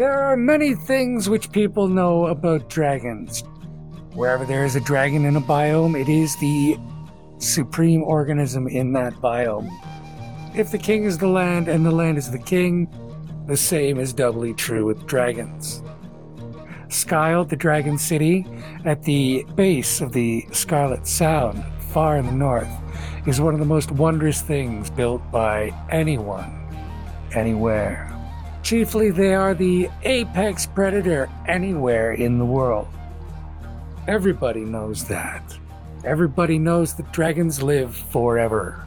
There are many things which people know about dragons. Wherever there is a dragon in a biome, it is the supreme organism in that biome. If the king is the land and the land is the king, the same is doubly true with dragons. Skyle, the dragon city, at the base of the Scarlet Sound, far in the north, is one of the most wondrous things built by anyone, anywhere. Chiefly, they are the apex predator anywhere in the world. Everybody knows that. Everybody knows that dragons live forever,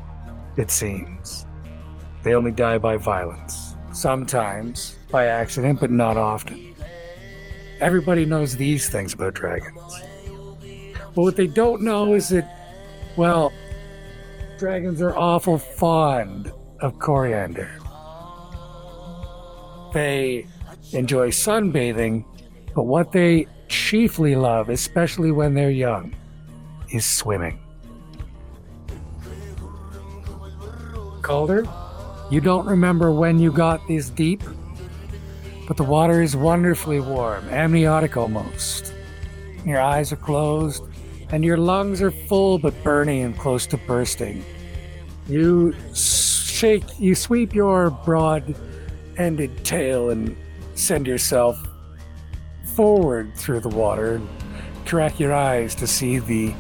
it seems. They only die by violence. Sometimes by accident, but not often. Everybody knows these things about dragons. But what they don't know is that, well, dragons are awful fond of coriander. They enjoy sunbathing, but what they chiefly love, especially when they're young, is swimming. Calder, you don't remember when you got this deep, but the water is wonderfully warm, amniotic almost. Your eyes are closed, and your lungs are full but burning and close to bursting. You shake, you sweep your broad ended tail and send yourself forward through the water and crack your eyes to see the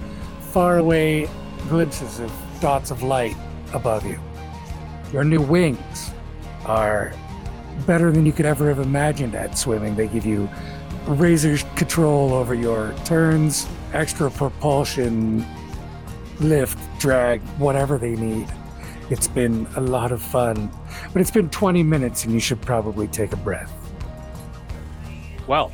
faraway glimpses of dots of light above you. Your new wings are better than you could ever have imagined at swimming. They give you razor control over your turns, extra propulsion, lift, drag, whatever they need. It's been a lot of fun, but it's been 20 minutes and you should probably take a breath. Well,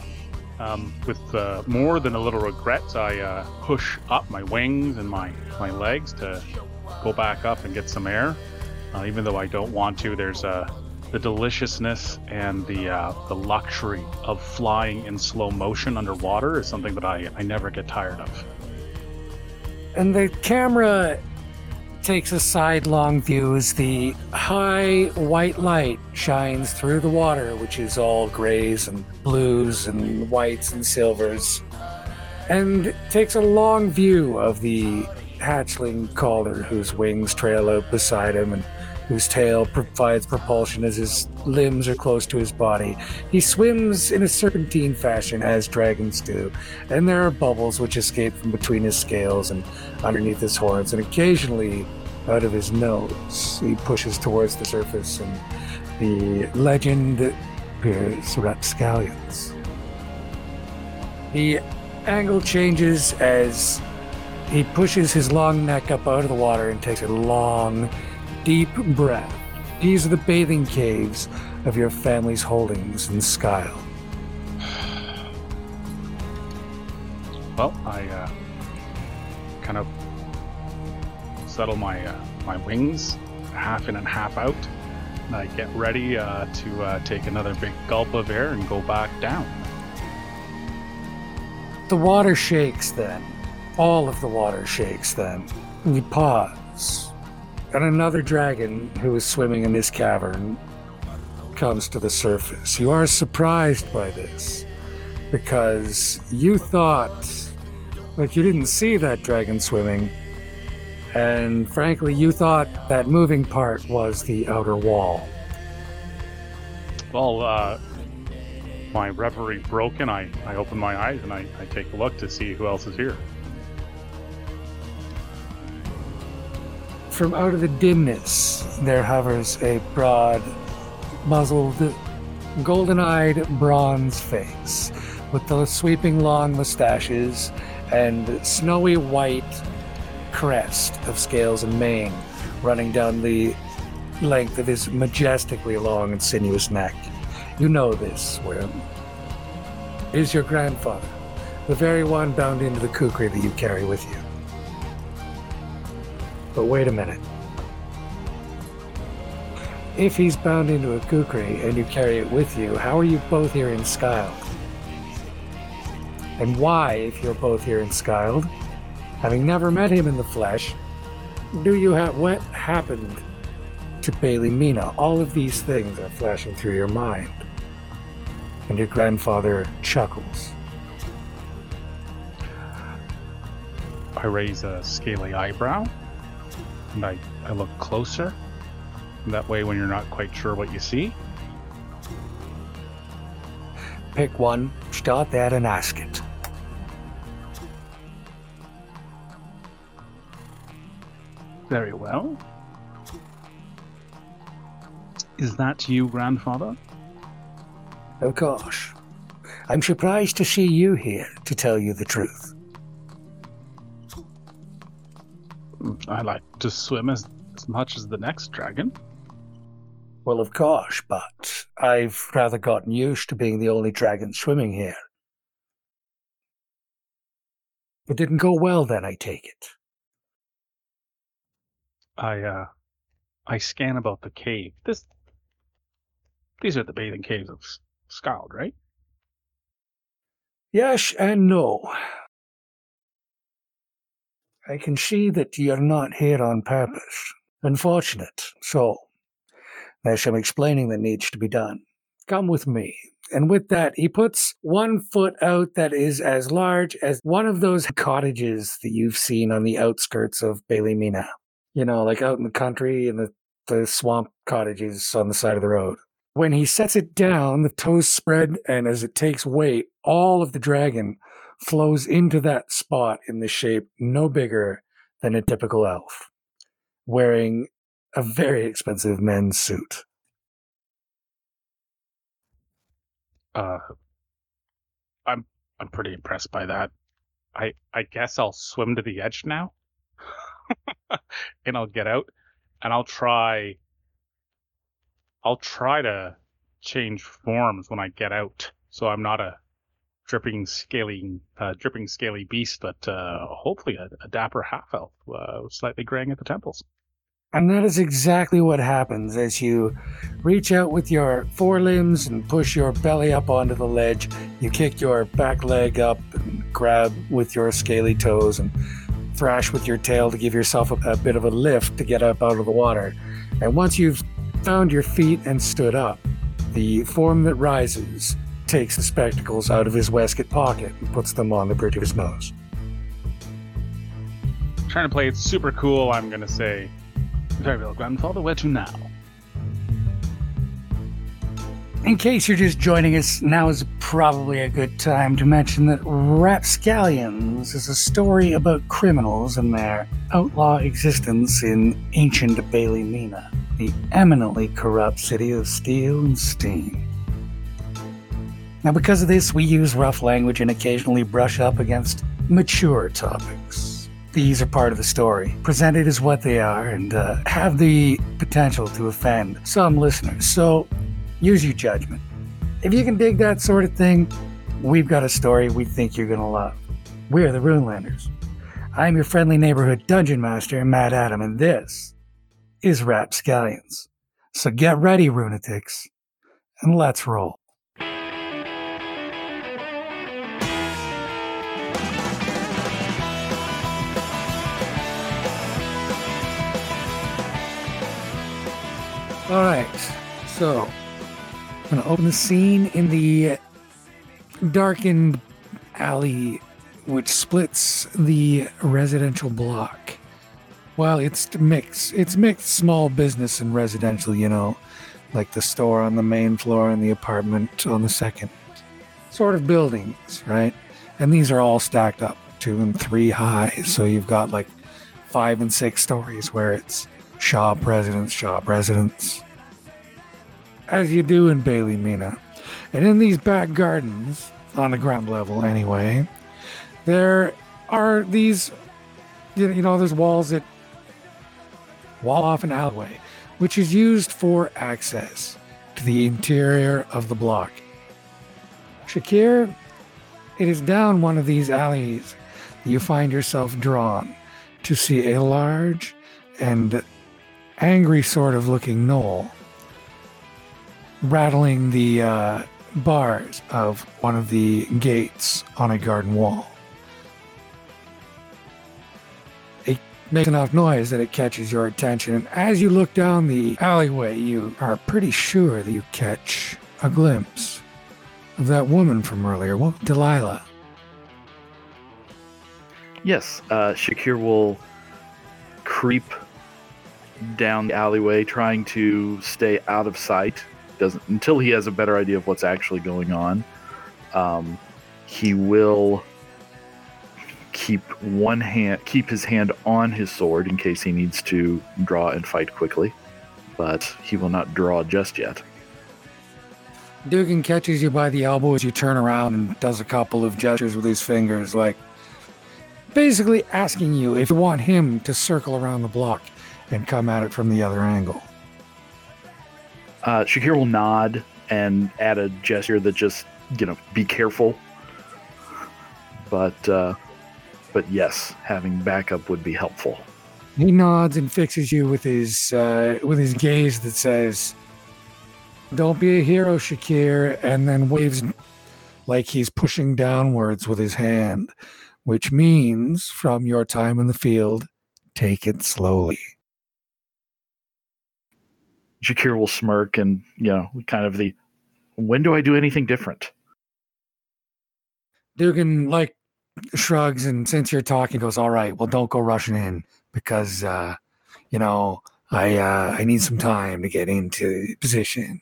um, with uh, more than a little regret, I uh, push up my wings and my, my legs to go back up and get some air. Uh, even though I don't want to, there's uh, the deliciousness and the uh, the luxury of flying in slow motion underwater is something that I, I never get tired of. And the camera takes a sidelong view as the high white light shines through the water, which is all grays and blues and whites and silvers, and takes a long view of the hatchling Calder whose wings trail out beside him and whose tail provides propulsion as his limbs are close to his body. He swims in a serpentine fashion, as dragons do, and there are bubbles which escape from between his scales and underneath his horns, and occasionally out of his nose. He pushes towards the surface, and the legend appears rapscallions. The angle changes as he pushes his long neck up out of the water and takes a long, deep breath. These are the bathing caves of your family's holdings in Skyle. Well, I uh, kind of settle my uh, my wings, half in and half out, and I get ready uh, to uh, take another big gulp of air and go back down. The water shakes then. All of the water shakes then. You pause. And another dragon who is swimming in this cavern comes to the surface. You are surprised by this because you thought, like, you didn't see that dragon swimming. And frankly, you thought that moving part was the outer wall. Well, uh, my reverie broken, I, I open my eyes and I, I take a look to see who else is here. From out of the dimness, there hovers a broad, muzzled, golden eyed bronze face with the sweeping long mustaches and snowy white crest of scales and mane running down the length of his majestically long and sinuous neck. You know this, Wyrm. It is your grandfather, the very one bound into the kukri that you carry with you. But wait a minute. If he's bound into a kukri and you carry it with you, how are you both here in Skyled? And why, if you're both here in Skyled, having never met him in the flesh, do you have what happened to Bailey Mina? All of these things are flashing through your mind. And your grandfather chuckles. I raise a scaly eyebrow and I, I look closer. That way, when you're not quite sure what you see, Pick one, start there, and ask it. very well. Is that you, grandfather? Of course. I'm surprised to see you here, to tell you the truth. I like to swim as, as much as the next dragon. Well, of course, but I've rather gotten used to being the only dragon swimming here. It didn't go well then, I take it. I uh I scan about the cave. This these are the bathing caves of S- Skald, right? Yes and no. I can see that you're not here on purpose. Unfortunate. So, there's some explaining that needs to be done. Come with me. And with that, he puts one foot out that is as large as one of those cottages that you've seen on the outskirts of Bailey Mina. You know, like out in the country in the, the swamp cottages on the side of the road. When he sets it down, the toes spread, and as it takes weight, all of the dragon flows into that spot in the shape no bigger than a typical elf, wearing a very expensive men's suit. Uh I'm I'm pretty impressed by that. I I guess I'll swim to the edge now. and I'll get out and I'll try I'll try to change forms when I get out. So I'm not a dripping scaly uh, dripping scaly beast, but uh, hopefully a, a dapper half elf, uh, slightly graying at the temples. And that is exactly what happens as you reach out with your forelimbs and push your belly up onto the ledge. You kick your back leg up and grab with your scaly toes and thrash with your tail to give yourself a, a bit of a lift to get up out of the water. And once you've found your feet and stood up, the form that rises takes the spectacles out of his waistcoat pocket and puts them on the bridge of his nose. Trying to play it super cool, I'm gonna say, very well, grandfather, where to now? In case you're just joining us, now is probably a good time to mention that Rapscallions is a story about criminals and their outlaw existence in ancient Bailey Mina, the eminently corrupt city of steel and steam. Now, because of this, we use rough language and occasionally brush up against mature topics. These are part of the story, presented as what they are, and uh, have the potential to offend some listeners. So use your judgment. If you can dig that sort of thing, we've got a story we think you're going to love. We're the Runelanders. I'm your friendly neighborhood dungeon master, Matt Adam, and this is Rapscallions. So get ready, Runatics, and let's roll. All right, so I'm going to open the scene in the darkened alley which splits the residential block. Well, it's mixed. It's mixed small business and residential, you know, like the store on the main floor and the apartment on the second. Sort of buildings, right? And these are all stacked up two and three high. So you've got like five and six stories where it's shop residence, shop residence. As you do in Bailey Mina. And in these back gardens, on the ground level anyway, there are these, you know, there's walls that wall off an alleyway, which is used for access to the interior of the block. Shakir, it is down one of these alleys you find yourself drawn to see a large and angry sort of looking gnoll rattling the uh, bars of one of the gates on a garden wall. It makes enough noise that it catches your attention, and as you look down the alleyway, you are pretty sure that you catch a glimpse of that woman from earlier, well, Delilah. Yes, uh, Shakir will creep down the alleyway, trying to stay out of sight. Doesn't until he has a better idea of what's actually going on. Um, he will keep one hand, keep his hand on his sword in case he needs to draw and fight quickly, but he will not draw just yet. Dugan catches you by the elbow as you turn around and does a couple of gestures with his fingers, like basically asking you if you want him to circle around the block and come at it from the other angle. Uh, Shakir will nod and add a gesture that just, you know, be careful. But, uh, but yes, having backup would be helpful. He nods and fixes you with his uh, with his gaze that says, "Don't be a hero, Shakir," and then waves like he's pushing downwards with his hand, which means, from your time in the field, take it slowly. Shakir will smirk and, you know, kind of the, when do I do anything different? Dugan like shrugs and since you're talking goes, all right, well don't go rushing in because uh, you know, I uh I need some time to get into position.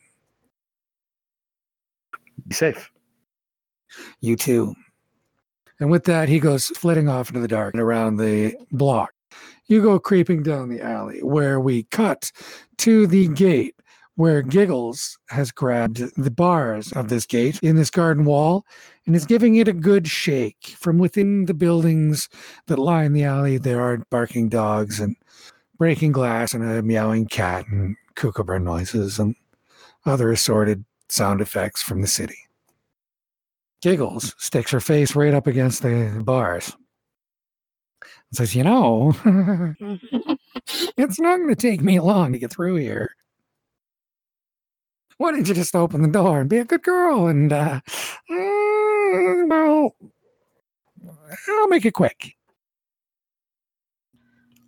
Be safe. You too. And with that, he goes flitting off into the dark and around the block. You go creeping down the alley where we cut to the gate where Giggles has grabbed the bars of this gate in this garden wall and is giving it a good shake. From within the buildings that line the alley, there are barking dogs and breaking glass and a meowing cat and kookaburra noises and other assorted sound effects from the city. Giggles sticks her face right up against the bars says, You know, it's not going to take me long to get through here. Why don't you just open the door and be a good girl? And, uh, uh, well, I'll make it quick.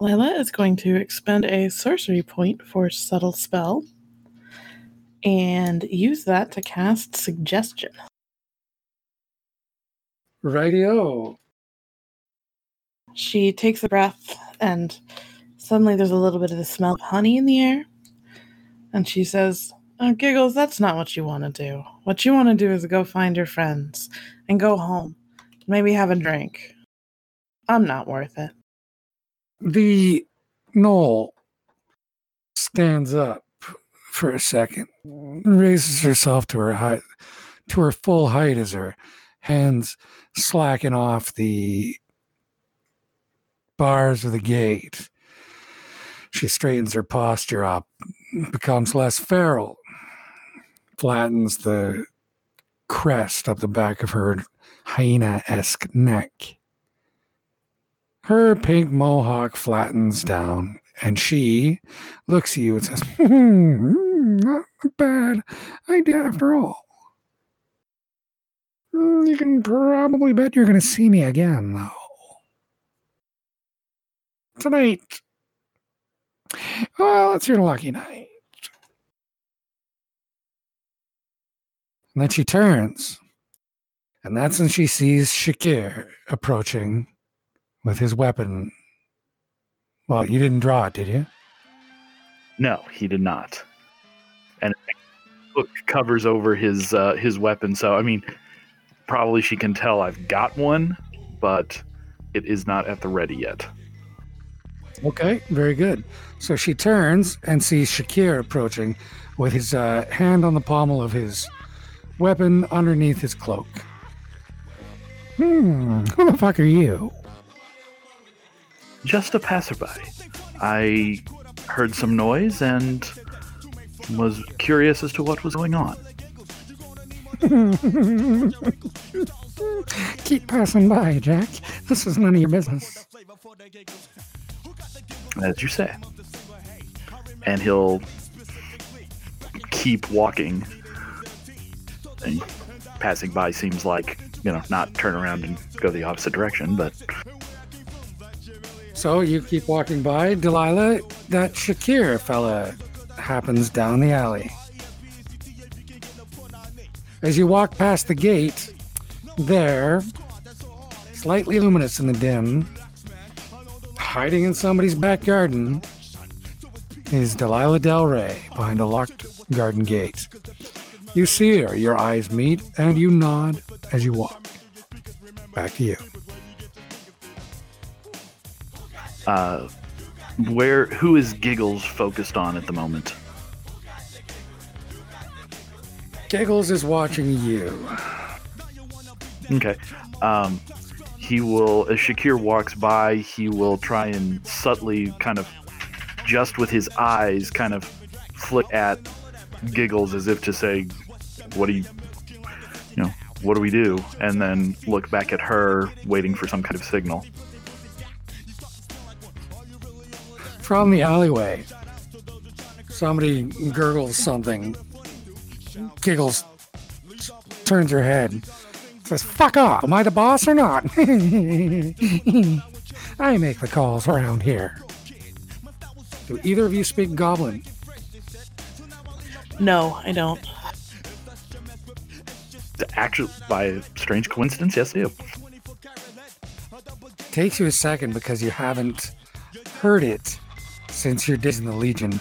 Lila is going to expend a sorcery point for subtle spell and use that to cast suggestion. Radio. She takes a breath and suddenly there's a little bit of the smell of honey in the air. And she says, oh, Giggles, that's not what you want to do. What you want to do is go find your friends and go home. Maybe have a drink. I'm not worth it. The gnoll stands up for a second, raises herself to her height, to her full height as her hands slacken off the bars of the gate. She straightens her posture up, becomes less feral, flattens the crest up the back of her hyena esque neck. Her pink mohawk flattens down, and she looks at you and says, hmm, Not a bad idea after all. Hmm, You can probably bet you're going to see me again, though. Tonight. Well, it's your lucky night. And then she turns, and that's when she sees Shakir approaching with his weapon. Well, you didn't draw it, did you? No, he did not. And book covers over his uh, his weapon, so I mean, probably she can tell I've got one, but it is not at the ready yet. Okay, very good. So she turns and sees Shakir approaching with his uh, hand on the pommel of his weapon underneath his cloak. Hmm, who the fuck are you? Just a passerby. I heard some noise and was curious as to what was going on. Keep passing by, Jack. This is none of your business. As you say. And he'll keep walking. And passing by seems like, you know, not turn around and go the opposite direction, but So you keep walking by, Delilah. That Shakir fella happens down the alley. As you walk past the gate, there, slightly luminous in the dim, hiding in somebody's back garden, is Delilah Del Rey behind a locked garden gate. You see her, your eyes meet, and you nod as you walk. Back to you. Uh, where who is Giggles focused on at the moment? Giggles is watching you. Okay. Um, he will, as Shakir walks by, he will try and subtly, kind of, just with his eyes, kind of flick at Giggles as if to say, "What do you, you know, what do we do?" And then look back at her, waiting for some kind of signal. From the alleyway, somebody gurgles something. Giggles, turns her head, says, Fuck off. Am I the boss or not? I make the calls around here. Do either of you speak Goblin? No, I don't. Actually, by a strange coincidence, yes, they do. Takes you a second because you haven't heard it since your days in the Legion.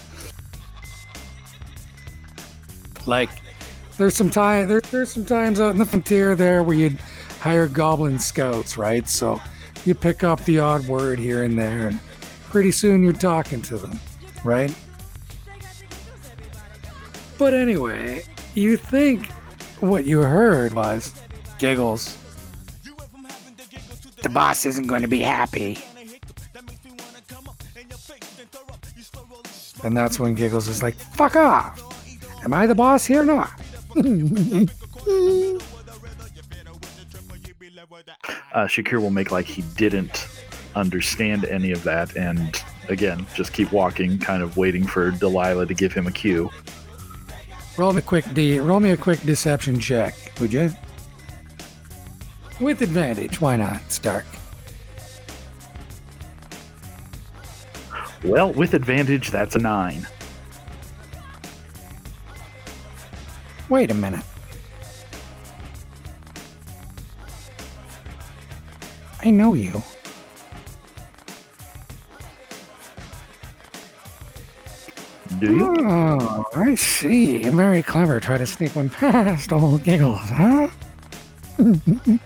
Like, there's some time there, there's some times out in the frontier there where you'd hire goblin scouts, right? So you pick up the odd word here and there, and pretty soon you're talking to them, right? But anyway, you think what you heard was giggles. The boss isn't going to be happy. And that's when Giggles is like, fuck off. Am I the boss here or not? Uh, Shakir will make like he didn't understand any of that, and again, just keep walking, kind of waiting for Delilah to give him a cue. roll me a quick D roll me a quick deception check, would you? With advantage, why not? Stark. Well, with advantage, that's a nine. Wait a minute. I know you. Do you? Oh, I see. Very clever. Try to sneak one past old giggles, huh?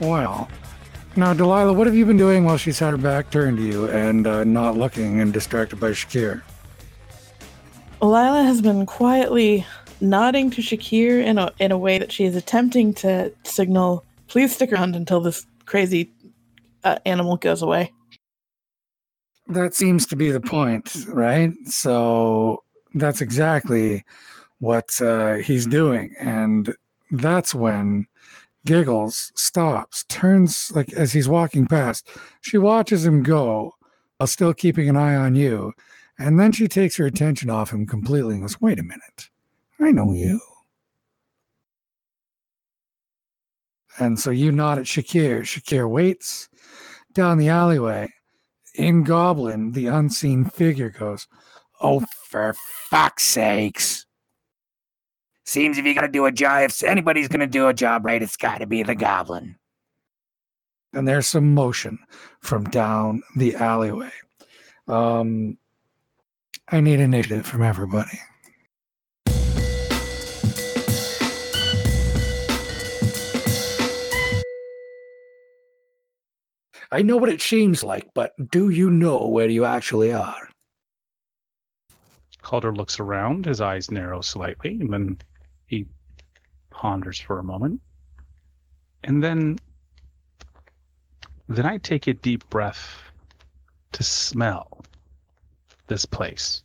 well, now, Delilah, what have you been doing while she's had her back turned to you and uh, not looking and distracted by Shakir? Lila has been quietly nodding to Shakir in a in a way that she is attempting to signal, "Please stick around until this crazy uh, animal goes away." That seems to be the point, right? So that's exactly what uh, he's doing. And that's when Giggles stops, turns like as he's walking past. She watches him go while still keeping an eye on you. And then she takes her attention off him completely and goes, Wait a minute. I know you. And so you nod at Shakir. Shakir waits down the alleyway. In Goblin, the unseen figure goes, Oh, for fuck's sakes. Seems if you gotta do a job, if anybody's gonna do a job right, it's gotta be the Goblin. And there's some motion from down the alleyway. Um, I need initiative from everybody. I know what it seems like, but do you know where you actually are? Calder looks around, his eyes narrow slightly, and then he ponders for a moment. And then then I take a deep breath to smell this place.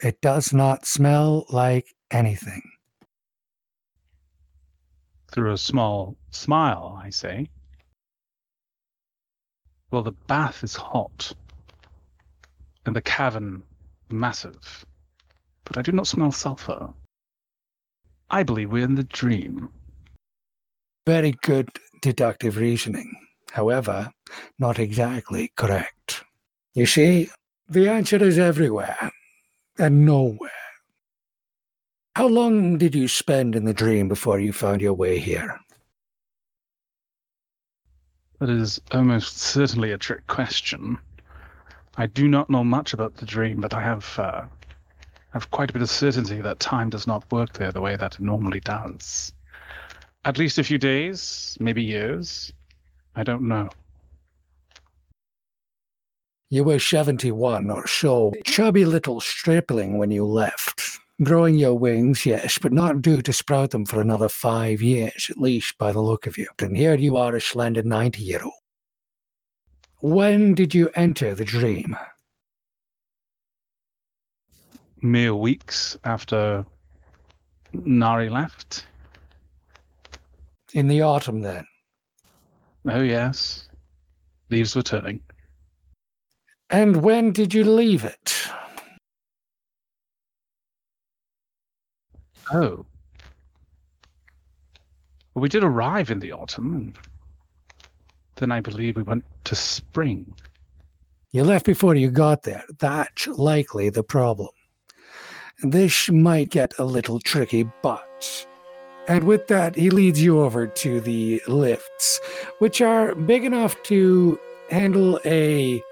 It does not smell like anything. Through a small smile, I say. Well, the bath is hot, and the cavern massive, but I do not smell sulfur. I believe we're in the dream. Very good deductive reasoning. However, not exactly correct. You see, The answer is everywhere and nowhere. How long did you spend in the dream before you found your way here? That is almost certainly a trick question. I do not know much about the dream, but I have uh, have quite a bit of certainty that time does not work there the way that it normally does. At least a few days, maybe years. I don't know. You were 71 or so, chubby little stripling when you left. Growing your wings, yes, but not due to sprout them for another five years, at least by the look of you. And here you are, a slender 90 year old. When did you enter the dream? Mere weeks after Nari left. In the autumn, then? Oh, yes. Leaves were turning. And when did you leave it? Oh. Well, we did arrive in the autumn, and then I believe we went to spring. You left before you got there. That's likely the problem. This might get a little tricky, but. And with that, he leads you over to the lifts, which are big enough to handle a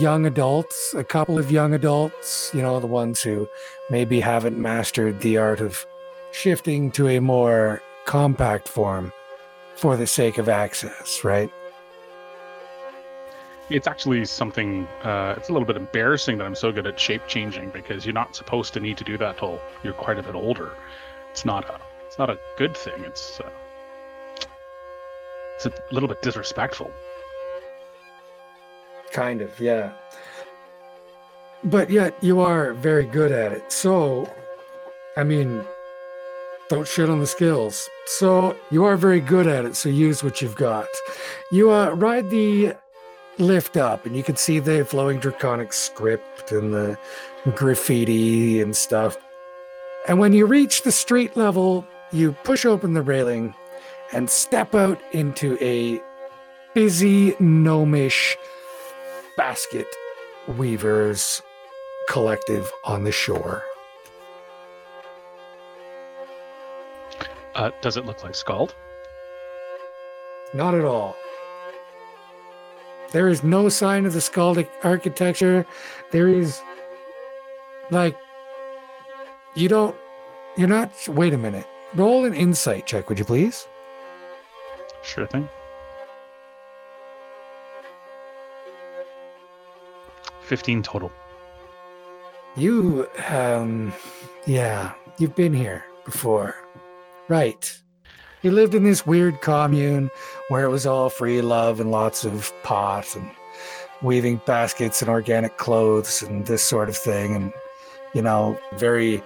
young adults, a couple of young adults, you know, the ones who maybe haven't mastered the art of shifting to a more compact form for the sake of access, right? It's actually something, uh, it's a little bit embarrassing that I'm so good at shape changing because you're not supposed to need to do that till you're quite a bit older. It's not a, it's not a good thing. It's, uh, it's a little bit disrespectful. Kind of, yeah. But yet you are very good at it. So, I mean, don't shit on the skills. So you are very good at it. So use what you've got. You uh, ride the lift up, and you can see the flowing draconic script and the graffiti and stuff. And when you reach the street level, you push open the railing and step out into a busy, gnomish basket weavers collective on the shore. Uh, does it look like Skald? Not at all. There is no sign of the skaldic architecture. There is, like, you don't, you're not, wait a minute. Roll an insight check, would you please? Sure thing. 15 total. You, um, yeah, you've been here before. Right. You lived in this weird commune where it was all free love and lots of pot and weaving baskets and organic clothes and this sort of thing. And, you know, very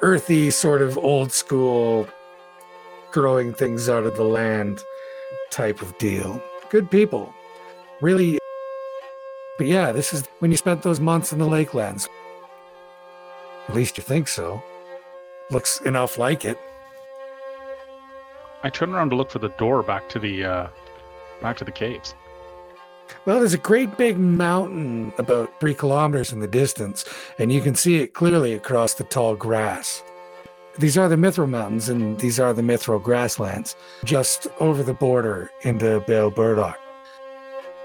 earthy, sort of old school, growing things out of the land type of deal. Good people. Really. But yeah, this is when you spent those months in the Lakelands. At least you think so. Looks enough like it. I turn around to look for the door back to the uh, back to the caves. Well, there's a great big mountain about three kilometers in the distance, and you can see it clearly across the tall grass. These are the Mithril Mountains, and these are the Mithril grasslands, just over the border into Bale Burdock.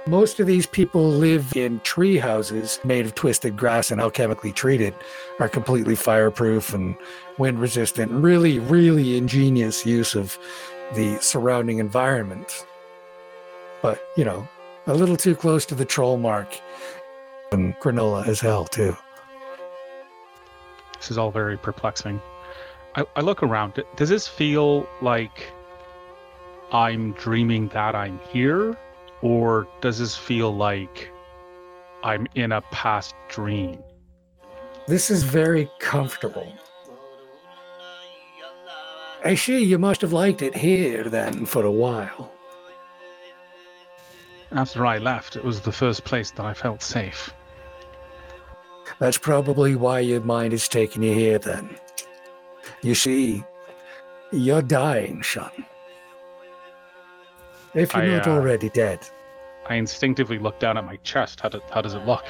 Most of these people live in tree houses made of twisted grass and alchemically treated, are completely fireproof and wind resistant. Really, really ingenious use of the surrounding environment. But, you know, a little too close to the troll mark and granola as hell, too. This is all very perplexing. I, I look around. Does this feel like I'm dreaming that I'm here? Or does this feel like I'm in a past dream? This is very comfortable. I see you must have liked it here then for a while. After I left, it was the first place that I felt safe. That's probably why your mind is taking you here then. You see, you're dying, son. If you're I, not uh, already dead. I instinctively look down at my chest. How, do, how does it look?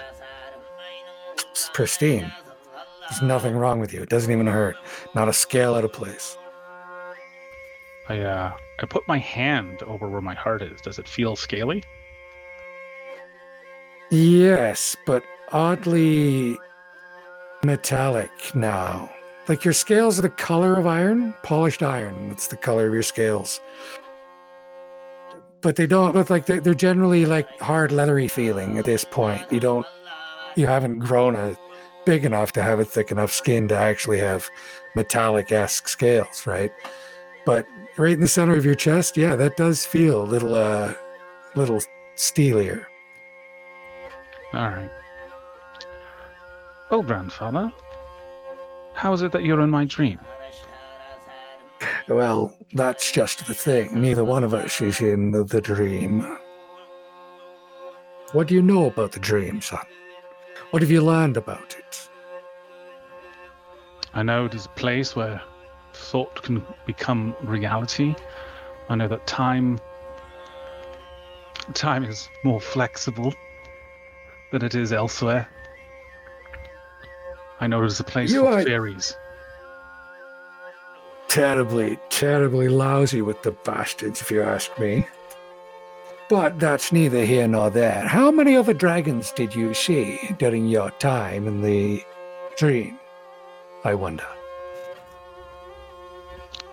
It's pristine. There's nothing wrong with you. It doesn't even hurt. Not a scale out of place. I uh, I put my hand over where my heart is. Does it feel scaly? Yes, but oddly metallic now. Like your scales are the color of iron, polished iron. That's the color of your scales. But they don't look like they're, generally like hard, leathery feeling at this point. You don't, you haven't grown a big enough to have a thick enough skin to actually have metallic esque scales, right? But right in the center of your chest, yeah, that does feel a little, uh, little steelier. All right. Oh, grandfather, how is it that you're in my dream? Well, that's just the thing. Neither one of us is in the, the dream. What do you know about the dream, son? What have you learned about it? I know it is a place where thought can become reality. I know that time time is more flexible than it is elsewhere. I know it is a place You for are- fairies. Terribly, terribly lousy with the bastards, if you ask me. But that's neither here nor there. How many other dragons did you see during your time in the dream? I wonder.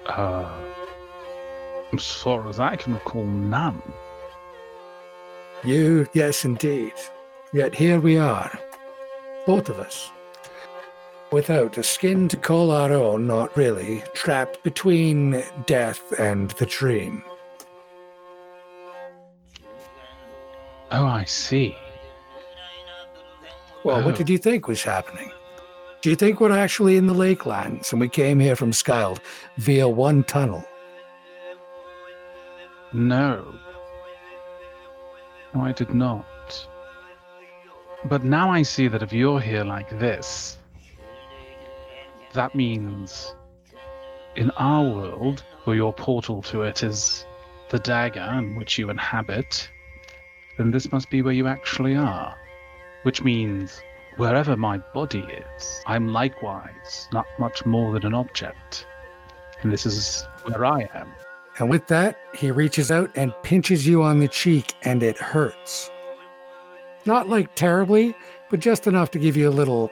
Uh, as far as I can recall, none. You, yes, indeed. Yet here we are, both of us, without a skin to call our own, not really, trapped between death and the dream. Oh, I see. Well, what Oh. did you think was happening? Do you think we're actually in the Lakelands and we came here from Skyled via one tunnel? No. No, I did not. But now I see that if you're here like this, that means in our world, where your portal to it is the dagger in which you inhabit, then this must be where you actually are. Which means wherever my body is, I'm likewise not much more than an object. And this is where I am. And with that, he reaches out and pinches you on the cheek, and it hurts. Not like terribly, but just enough to give you a little,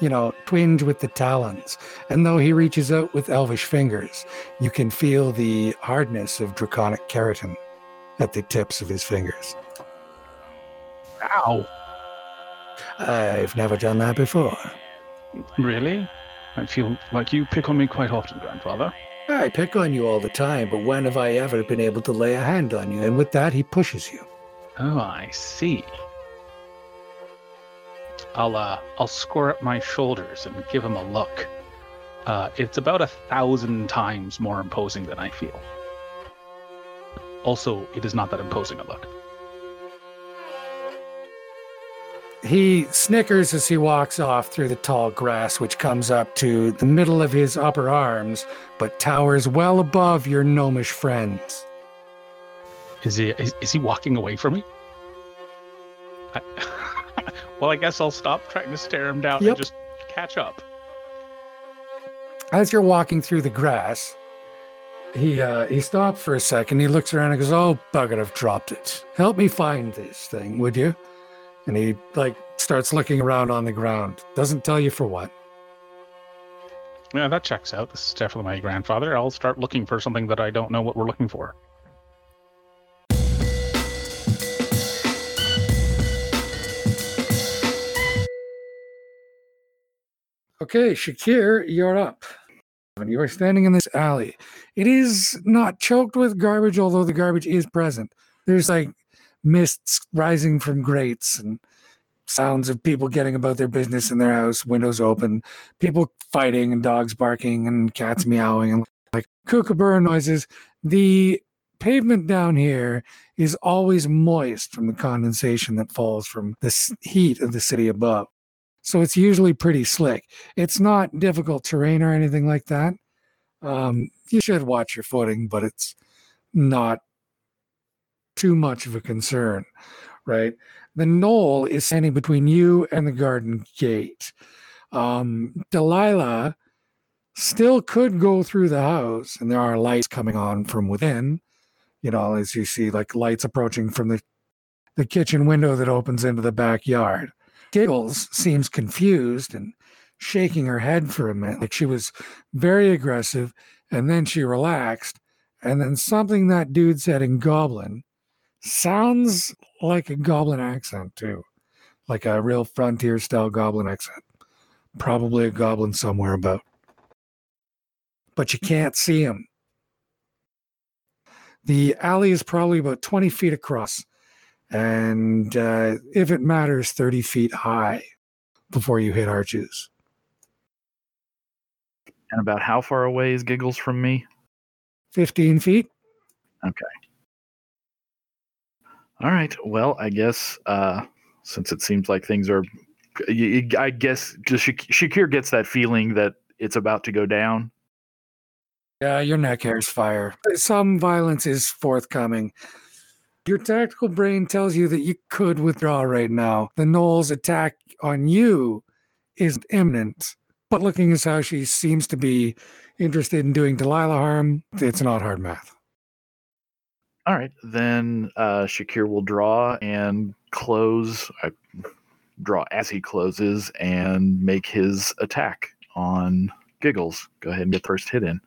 you know, twinge with the talons. And though he reaches out with elvish fingers, you can feel the hardness of draconic keratin at the tips of his fingers. Ow! I've never done that before. Really? I feel like you pick on me quite often, grandfather. I pick on you all the time, but when have I ever been able to lay a hand on you? And with that, he pushes you. Oh, I see. I'll uh, I'll square up my shoulders and give him a look. Uh, it's about a thousand times more imposing than I feel. Also, it is not that imposing a look. He snickers as he walks off through the tall grass, which comes up to the middle of his upper arms, but towers well above your gnomish friends. Is he is, is he walking away from me? I, well, I guess I'll stop trying to stare him down Yep. and just catch up. As you're walking through the grass, he uh, he stops for a second. He looks around and goes, "Oh bugger, I've dropped it. Help me find this thing, would you?" And he like starts looking around on the ground. Doesn't tell you for what. Yeah, that checks out. This is definitely my grandfather. I'll start looking for something that I don't know what we're looking for. Okay, Shakir, you're up. You are standing in this alley. It is not choked with garbage, although the garbage is present. There's like mists rising from grates and sounds of people getting about their business in their house, windows open, people fighting and dogs barking and cats meowing and like kookaburra noises. The pavement down here is always moist from the condensation that falls from the heat of the city above. So it's usually pretty slick. It's not difficult terrain or anything like that. Um, you should watch your footing, but it's not too much of a concern. right? The gnoll is standing between you and the garden gate. Um, Delilah still could go through the house, and there are lights coming on from within. You know, as you see, like lights approaching from the the kitchen window that opens into the backyard. Giggles seems confused and shaking her head for a minute, like she was very aggressive, and then she relaxed, and then something that dude said in Goblin sounds like a Goblin accent too, like a real frontier style Goblin accent. Probably a Goblin somewhere about, but you can't see him. The alley is probably about 20 feet across and uh, if it matters, 30 feet high before you hit arches. And about how far away is Giggles from me? 15 feet. Okay. All right. Well, I guess uh, since it seems like things are, I guess just Shakir gets that feeling that it's about to go down. Yeah, your neck hairs fire. Some violence is forthcoming. Your tactical brain tells you that you could withdraw right now. The Gnoll's attack on you is imminent. But looking as how she seems to be interested in doing Delilah harm, it's not hard math. All right, then uh, Shakir will draw and close. I draw as he closes and make his attack on Giggles. Go ahead and get first hit in.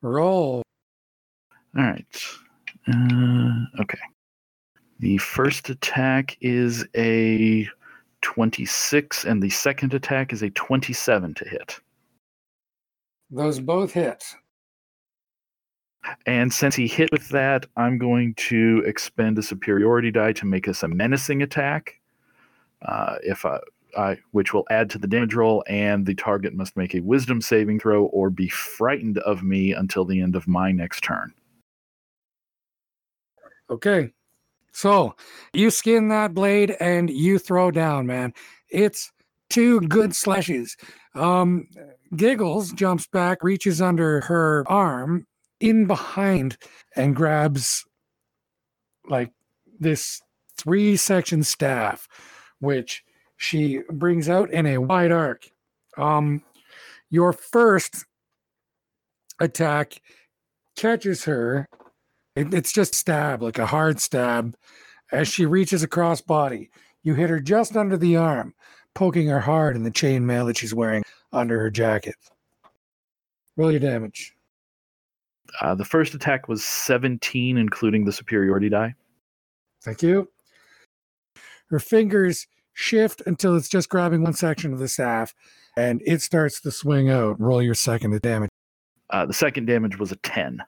Roll. All right. Uh, okay. The first attack is a 26, and the second attack is a 27 to hit. Those both hit. And since he hit with that, I'm going to expend a superiority die to make us a menacing attack. Uh, if I, I, which will add to the damage roll, and the target must make a wisdom saving throw or be frightened of me until the end of my next turn. Okay. So you skin that blade and you throw down, man. It's two good slashes. Um, Giggles jumps back, reaches under her arm in behind, and grabs like this three section staff, which she brings out in a wide arc. Um, your first attack catches her it, it's just stab, like a hard stab. As she reaches across body, you hit her just under the arm, poking her hard in the chainmail that she's wearing under her jacket. Roll your damage. Uh, the first attack was 17, including the superiority die. Thank you. Her fingers shift until it's just grabbing one section of the staff, and it starts to swing out. Roll your second damage. Uh, the second damage was a 10.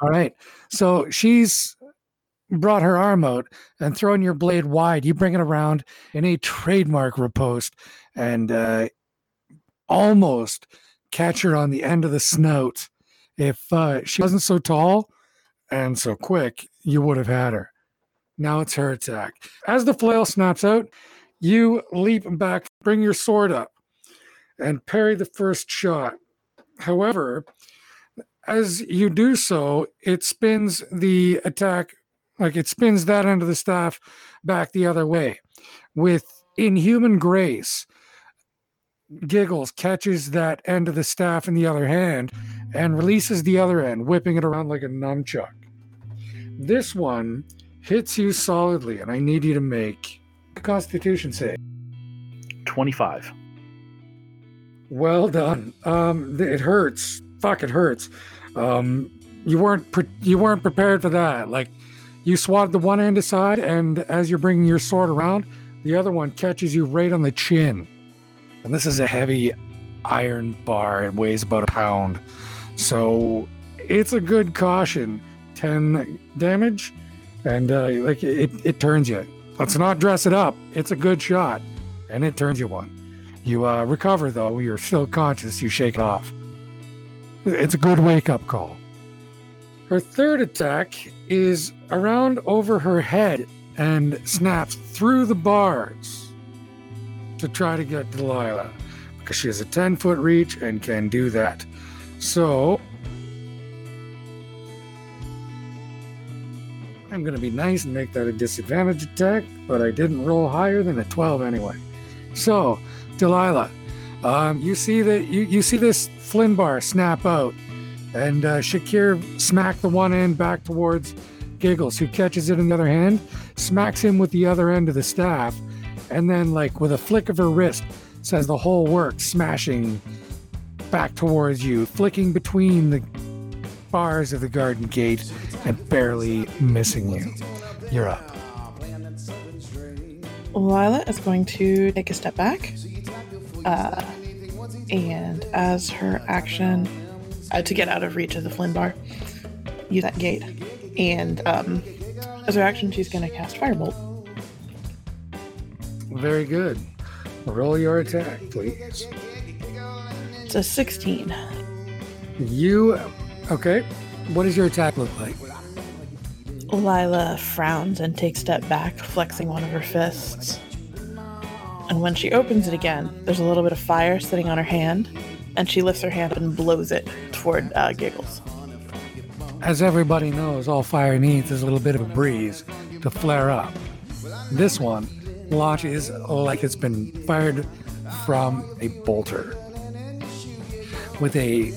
All right. So she's brought her arm out and thrown your blade wide. You bring it around in a trademark riposte and uh, almost catch her on the end of the snout. If uh, she wasn't so tall and so quick, you would have had her. Now it's her attack. As the flail snaps out, you leap back, bring your sword up, and parry the first shot. However, as you do so, it spins the attack, like it spins that end of the staff back the other way. With inhuman grace, Giggles catches that end of the staff in the other hand and releases the other end, whipping it around like a nunchuck. This one hits you solidly, and I need you to make a constitution save. 25. Well done. Um, it hurts fuck, it hurts. Um, you weren't pre- you weren't prepared for that. Like you swatted the one end aside, and as you're bringing your sword around, the other one catches you right on the chin. And this is a heavy iron bar. It weighs about a pound, so it's a good caution. Ten damage, and uh, like it, it turns you. Let's not dress it up. It's a good shot, and it turns you one. You uh, recover though. You're still conscious. You shake it off. It's a good wake up call. Her third attack is around over her head and snaps through the bars to try to get Delilah because she has a 10 foot reach and can do that. So, I'm going to be nice and make that a disadvantage attack, but I didn't roll higher than a 12 anyway. So, Delilah, um, you see that you, you see this Flynn bar snap out, and uh, Shakir smack the one end back towards Giggles, who catches it in the other hand, smacks him with the other end of the staff, and then, like with a flick of her wrist, says the whole work, smashing back towards you, flicking between the bars of the garden gate and barely missing you. You're up. Lila is going to take a step back. Uh, and as her action uh, to get out of reach of the Flynn bar, use that gate. And um, as her action, she's going to cast Firebolt. Very good. Roll your attack, please. It's a 16. You. Okay. What does your attack look like? Lila frowns and takes a step back, flexing one of her fists. And when she opens it again, there's a little bit of fire sitting on her hand, and she lifts her hand and blows it toward uh, Giggles. As everybody knows, all fire needs is a little bit of a breeze to flare up. This one launches like it's been fired from a bolter with a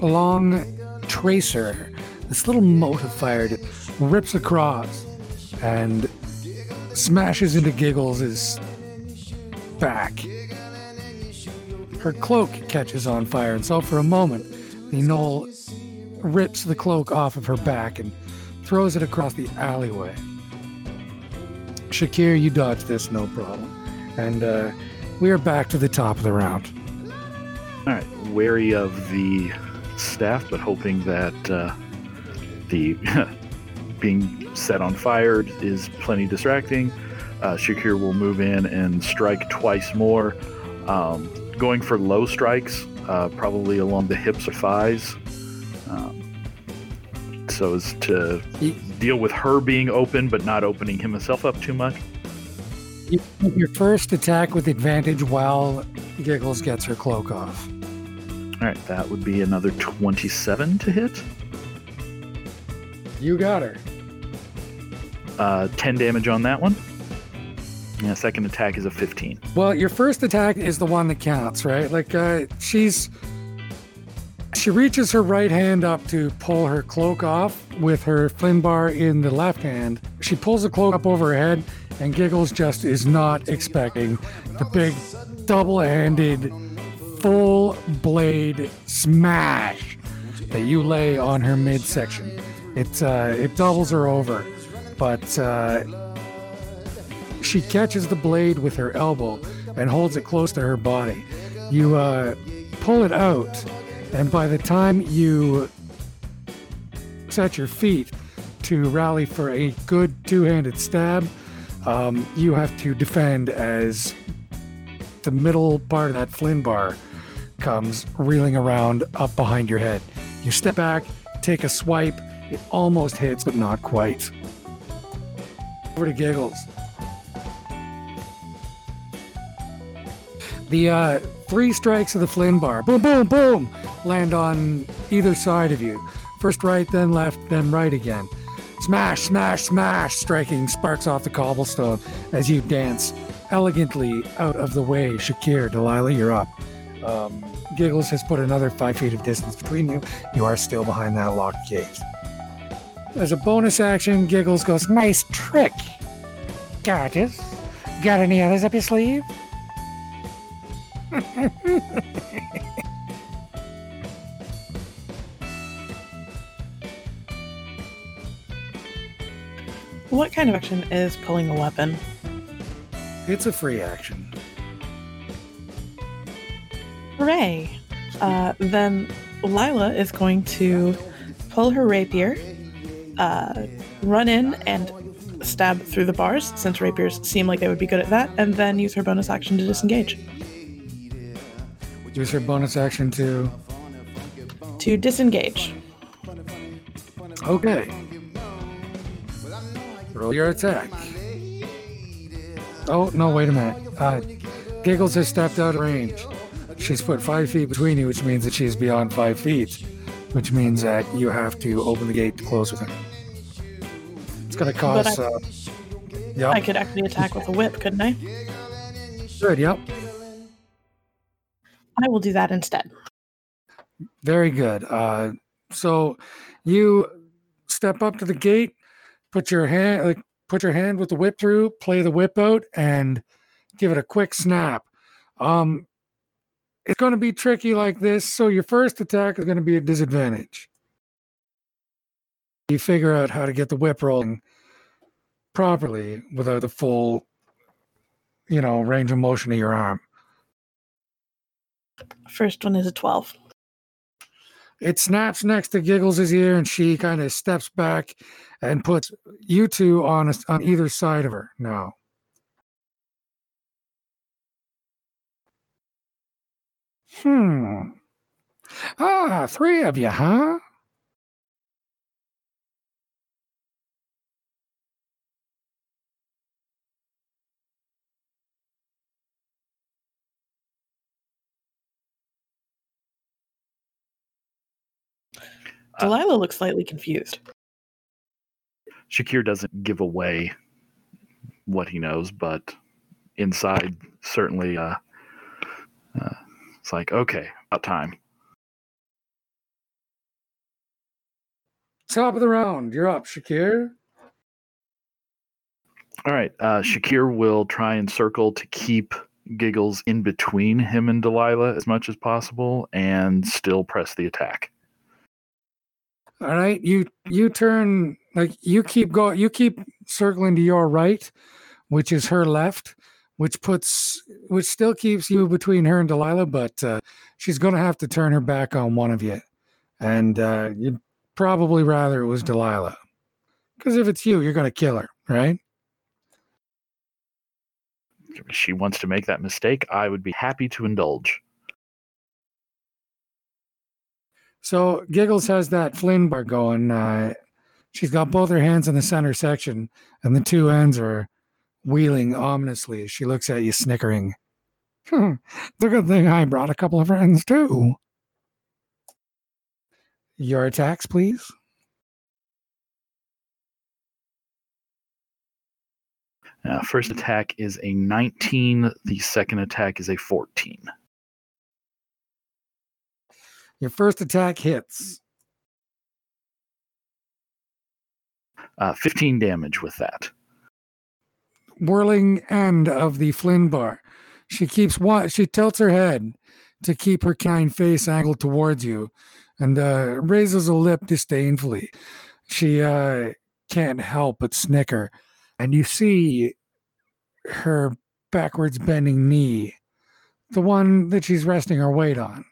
long tracer. This little mote of fire rips across and smashes into Giggles' back. Her cloak catches on fire, and so for a moment, the gnoll rips the cloak off of her back and throws it across the alleyway. Shakir, you dodged this no problem. And uh, we are back to the top of the round. All right, wary of the staff, but hoping that uh, the being set on fire is plenty distracting. Uh, Shakir will move in and strike twice more, um, going for low strikes, uh, probably along the hips or thighs, um, so as to deal with her being open but not opening himself up too much. You your first attack with advantage while Giggles gets her cloak off. All right, that would be another 27 to hit. You got her. Uh, 10 damage on that one. The second attack is a 15. Well, your first attack is the one that counts, right? Like, uh, she's. She reaches her right hand up to pull her cloak off with her Flynn bar in the left hand. She pulls the cloak up over her head, and Giggles just is not expecting the big double handed, full blade smash that you lay on her midsection. It, uh, it doubles her over, but uh, she catches the blade with her elbow and holds it close to her body. You uh, pull it out, and by the time you set your feet to rally for a good two handed stab, um, you have to defend as the middle part of that Flynn bar comes reeling around up behind your head. You step back, take a swipe, it almost hits, but not quite. Over to Giggles. The uh, three strikes of the Flynn bar, boom, boom, boom, land on either side of you. First right, then left, then right again. Smash, smash, smash, striking sparks off the cobblestone as you dance elegantly out of the way. Shakir, Delilah, you're up. Um, Giggles has put another five feet of distance between you. You are still behind that locked gate. As a bonus action, Giggles goes, Nice trick. Gorgeous. Got any others up your sleeve? What kind of action is pulling a weapon? It's a free action. Hooray! Uh, then Lila is going to pull her rapier, uh, run in and stab through the bars, since rapiers seem like they would be good at that, and then use her bonus action to disengage. Use her bonus action to. To disengage. Okay. Roll your attack. Oh, no, wait a minute. Uh, Giggles has stepped out of range. She's put five feet between you, which means that she's beyond five feet, which means that you have to open the gate to close with her. It's gonna cause. I- Uh, I could actually attack with a whip, couldn't I? Good. Yep. I will do that instead. Very good. Uh, so you step up to the gate, put your hand like put your hand with the whip through, play the whip out, and give it a quick snap. Um, it's going to be tricky like this. So your first attack is going to be a disadvantage. You figure out how to get the whip rolling properly without the full, you know, range of motion of your arm. First one is a 12. It snaps next to Giggles' ear, and she kind of steps back and puts you two on a, on either side of her now. Hmm. Ah, three of you, huh? Uh, Delilah looks slightly confused. Shakir doesn't give away what he knows, but inside, certainly, uh, uh, it's like, okay, about time. Top of the round. You're up, Shakir. All right. Uh, Shakir will try and circle to keep Giggles in between him and Delilah as much as possible and still press the attack. All right, you you turn like you keep going. You keep circling to your right, which is her left, which puts which still keeps you between her and Delilah. But uh, she's going to have to turn her back on one of you, and uh, you'd probably rather it was Delilah, because if it's you, you're going to kill her, right? If she wants to make that mistake, I would be happy to indulge. So Giggles has that Flynn bar going. Uh, she's got both her hands in the center section, and the two ends are wheeling ominously as she looks at you, snickering. A good thing I brought a couple of friends too. Your attacks, please. Uh, first attack is a 19. The second attack is a 14. Your first attack hits. Uh, 15 damage with that. Whirling end of the Flynn bar. She keeps wa- she tilts her head to keep her kind face angled towards you and uh, raises a lip disdainfully. She uh, can't help but snicker, and you see her backwards bending knee, the one that she's resting her weight on,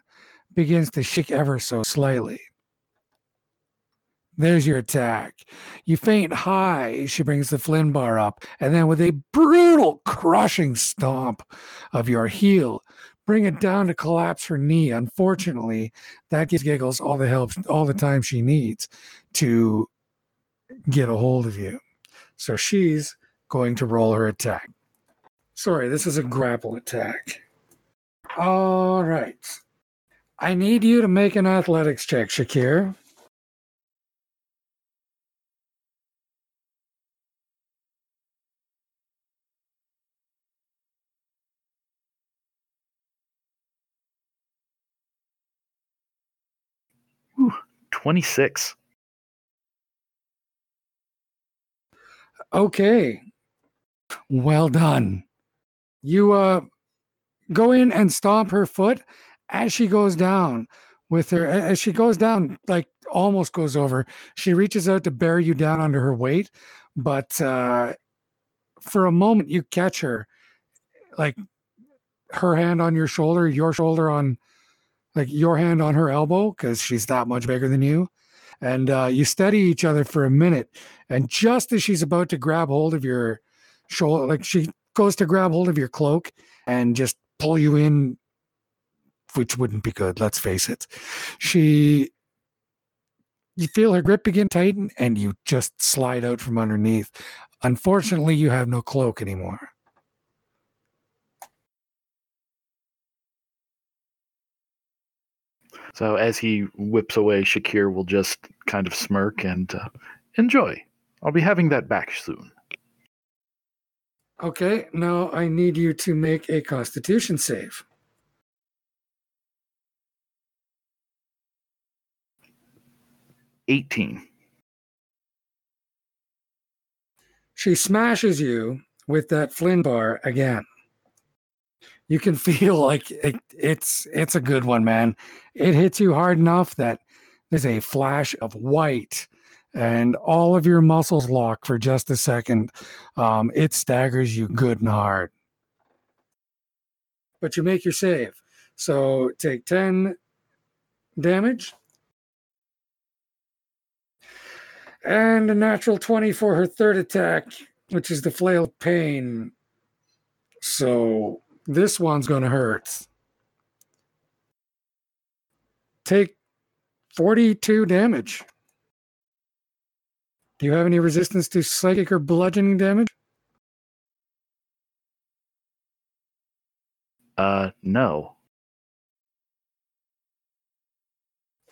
begins to shake ever so slightly. There's your attack. You feint high. She brings the Flynn bar up, and then with a brutal, crushing stomp of your heel, bring it down to collapse her knee. Unfortunately, that gives Giggles all the help, all the time she needs to get a hold of you. So she's going to roll her attack. Sorry, this is a grapple attack. All right. I need you to make an athletics check, Shakir. Whew, 26. Okay. Well done. You uh go in and stomp her foot as she goes down with her as she goes down like almost goes over. She reaches out to bear you down under her weight, but uh for a moment you catch her like her hand on your shoulder, your shoulder on like your hand on her elbow because she's that much bigger than you. And uh, you steady each other for a minute. And just as she's about to grab hold of your shoulder, like she goes to grab hold of your cloak and just pull you in, which wouldn't be good, let's face it. She, you feel her grip begin to tighten and you just slide out from underneath. Unfortunately, you have no cloak anymore. So as he whips away, Shakir will just kind of smirk and uh, enjoy. I'll be having that back soon. Okay, now I need you to make a constitution save. Eighteen. She smashes you with that Flynn bar again. You can feel like it, it's it's a good one, man. It hits you hard enough that there's a flash of white and all of your muscles lock for just a second. Um, it staggers you good and hard. But you make your save. So take 10 damage. And a natural 20 for her third attack, which is the flail of pain. So this one's going to hurt. Take 42 damage. Do you have any resistance to psychic or bludgeoning damage? Uh, no.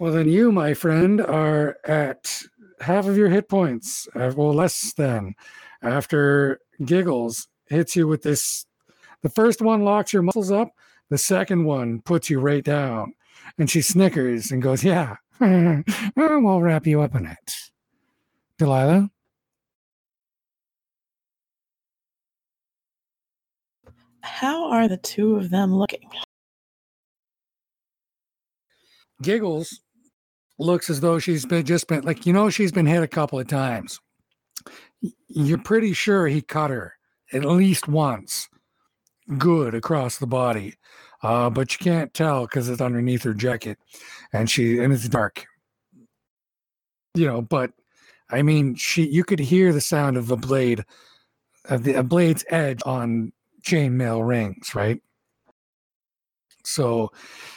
Well, then you, my friend, are at half of your hit points. Uh, well, less than. After Giggles hits you with this, the first one locks your muscles up. The second one puts you right down. And she snickers and goes, Yeah, we'll wrap you up in it. Delilah? How are the two of them looking? Giggles looks as though she's been just been like you know she's been hit a couple of times. You're pretty sure he cut her at least once, good across the body, uh, but you can't tell because it's underneath her jacket, and she and it's dark. You know, but I mean, she you could hear the sound of a blade, of the a blade's edge on chainmail rings, right? So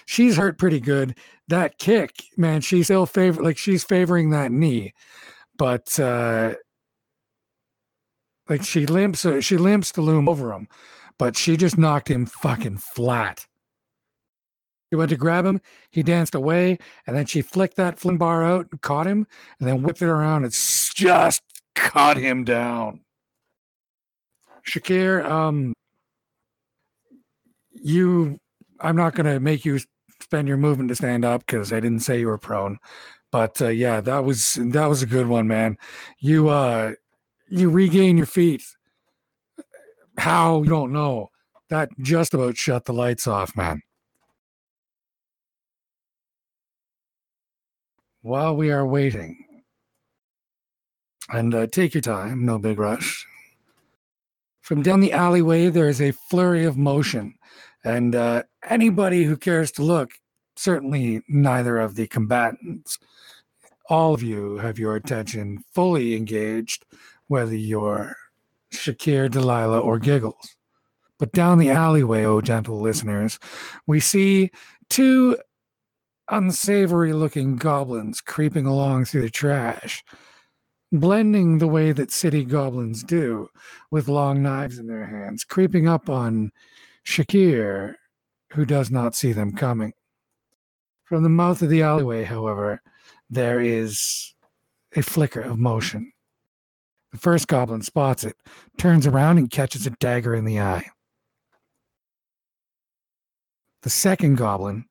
she's hurt pretty good. That kick, man, she's still favor like she's favoring that knee, but uh like she limps uh, she limps to loom over him, but she just knocked him fucking flat. She went to grab him, he danced away, and then she flicked that fling bar out, and caught him, and then whipped it around and just cut him down. Shakir, um, you I'm not going to make you spend your movement to stand up because I didn't say you were prone. But uh, yeah, that was that was a good one, man. You uh you regain your feet. How you don't know. That just about shut the lights off, man. While we are waiting, and uh, take your time, no big rush. From down the alleyway, there is a flurry of motion. And uh, anybody who cares to look, certainly neither of the combatants, all of you have your attention fully engaged, whether you're Shakir, Delilah, or Giggles. But down the alleyway, oh gentle listeners, we see two unsavory looking goblins creeping along through the trash, blending the way that city goblins do, with long knives in their hands, creeping up on Shakir, who does not see them coming. From the mouth of the alleyway, however, there is a flicker of motion. The first goblin spots it, turns around, and catches a dagger in the eye. The second goblin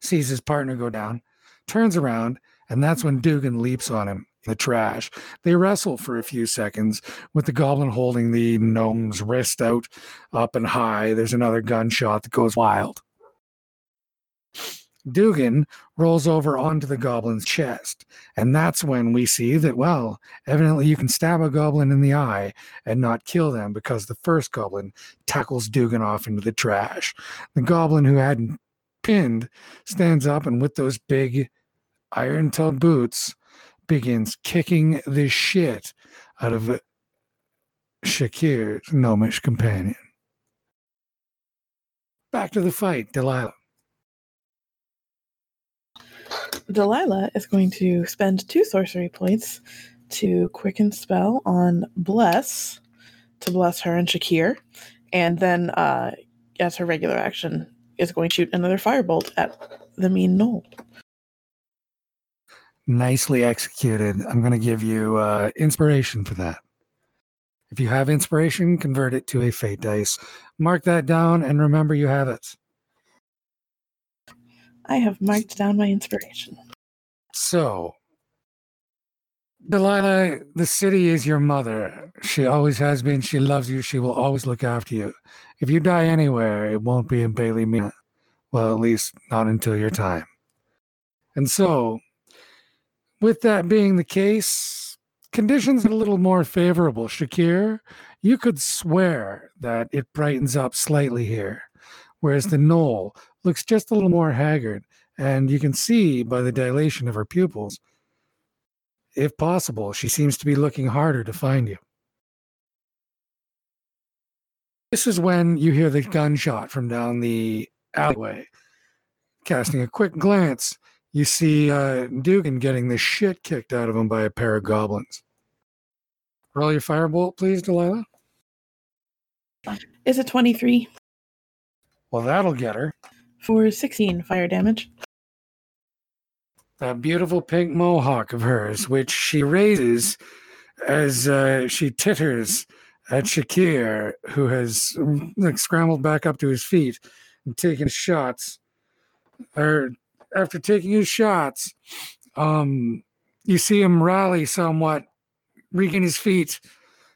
sees his partner go down, turns around, and that's when Dugan leaps on him in the trash. They wrestle for a few seconds, with the goblin holding the gnome's wrist out up and high. There's another gunshot that goes wild. Dugan rolls over onto the goblin's chest, and that's when we see that, well, evidently you can stab a goblin in the eye and not kill them because the first goblin tackles Dugan off into the trash. The goblin who hadn't pinned stands up and, with those big iron toed boots, begins kicking the shit out of Shakir's gnomish companion. Back to the fight, Delilah. Delilah is going to spend two sorcery points to quicken spell on Bless to bless her and Shakir, and then uh, as her regular action is going to shoot another firebolt at the mean gnoll. Nicely executed. I'm going to give you uh, inspiration for that. If you have inspiration, convert it to a fate dice. Mark that down and remember you have it. I have marked down my inspiration. So, Delilah, the city is your mother. She always has been. She loves you. She will always look after you. If you die anywhere, it won't be in Bailey Mina. Well, at least not until your time. And so, with that being the case, conditions are a little more favorable. Shakir, you could swear that it brightens up slightly here, whereas the gnoll looks just a little more haggard. And you can see by the dilation of her pupils, if possible, she seems to be looking harder to find you. This is when you hear the gunshot from down the alleyway. Casting a quick glance, you see uh, Dugan getting the shit kicked out of him by a pair of goblins. Roll your firebolt, please, Delilah. Is it 23 Well, that'll get her. For 16 fire damage? That beautiful pink mohawk of hers, which she raises as uh, she titters at Shakir, who has like scrambled back up to his feet and taken shots. Or after taking his shots, um, you see him rally somewhat, regain his feet.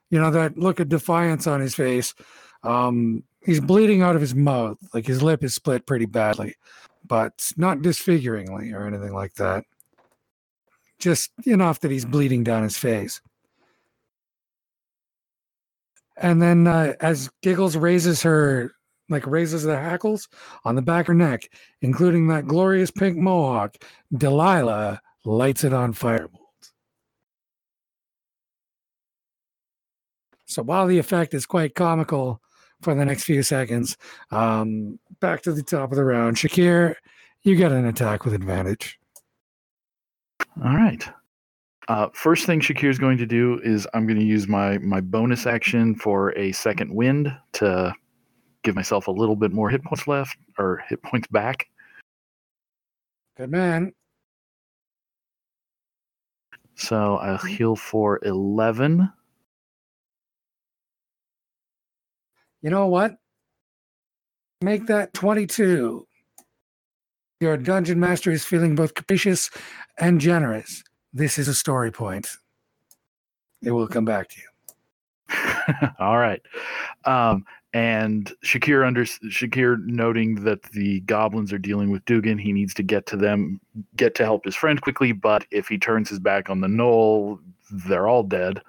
You know that look of defiance on his face. Um, he's bleeding out of his mouth, like his lip is split pretty badly, but not disfiguringly or anything like that. Just enough that he's bleeding down his face. And then uh, as Giggles raises her, like raises the hackles on the back of her neck, including that glorious pink mohawk, Delilah lights it on firebolt. So while the effect is quite comical for the next few seconds, um, back to the top of the round. Shakir, you get an attack with advantage. All right. Uh, first thing Shakir's going to do is I'm going to use my my bonus action for a second wind to give myself a little bit more hit points left or hit points back. Good man. So I'll heal for 11. You know what? Make that 22. Your dungeon master is feeling both capricious and generous. This is a story point. It will come back to you. All right. Um, and Shakir under Shakir noting that the goblins are dealing with Dugan, he needs to get to them, get to help his friend quickly. But if he turns his back on the gnoll, they're all dead.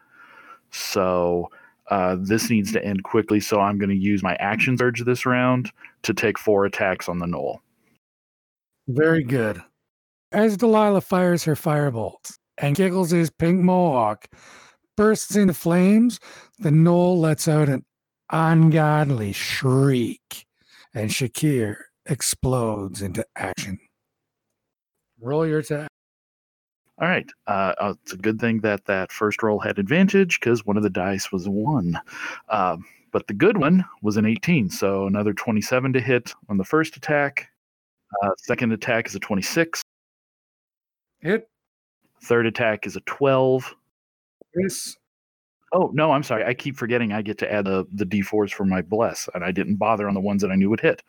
So uh, this needs to end quickly. So I'm going to use my action surge this round to take four attacks on the gnoll. Very good. As Delilah fires her firebolt and Giggles' pink mohawk bursts into flames, the gnoll lets out an ungodly shriek, and Shakir explodes into action. Roll your attack. All right. Uh, uh, it's a good thing that that first roll had advantage because one of the dice was one. Uh, but the good one was an 18. So another 27 to hit on the first attack. Uh, second attack is a 26. Hit. Third attack is a 12. Miss. Oh, no, I'm sorry. I keep forgetting I get to add the, the d4s for my bless, and I didn't bother on the ones that I knew would hit.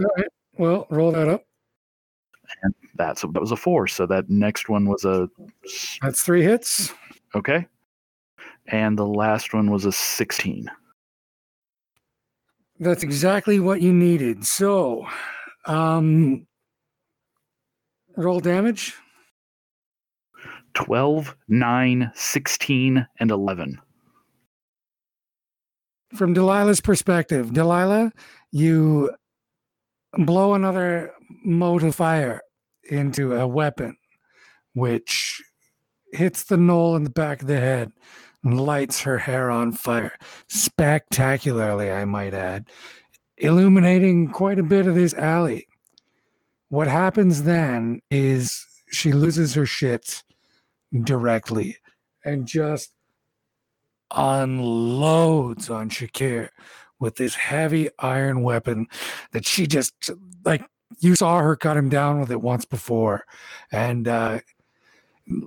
All right. Well, roll that up. That's that was a four. So that next one was a That's three hits. okay, and the last one was a 16. That's exactly what you needed. So, um, roll damage. 12, 9, 16, and 11. From Delilah's perspective, Delilah, you blow another mote of fire into a weapon, which hits the gnoll in the back of the head and lights her hair on fire. Spectacularly, I might add, illuminating quite a bit of this alley. What happens then is she loses her shit directly and just unloads on Shakir with this heavy iron weapon that she just like you saw her cut him down with it once before, and uh,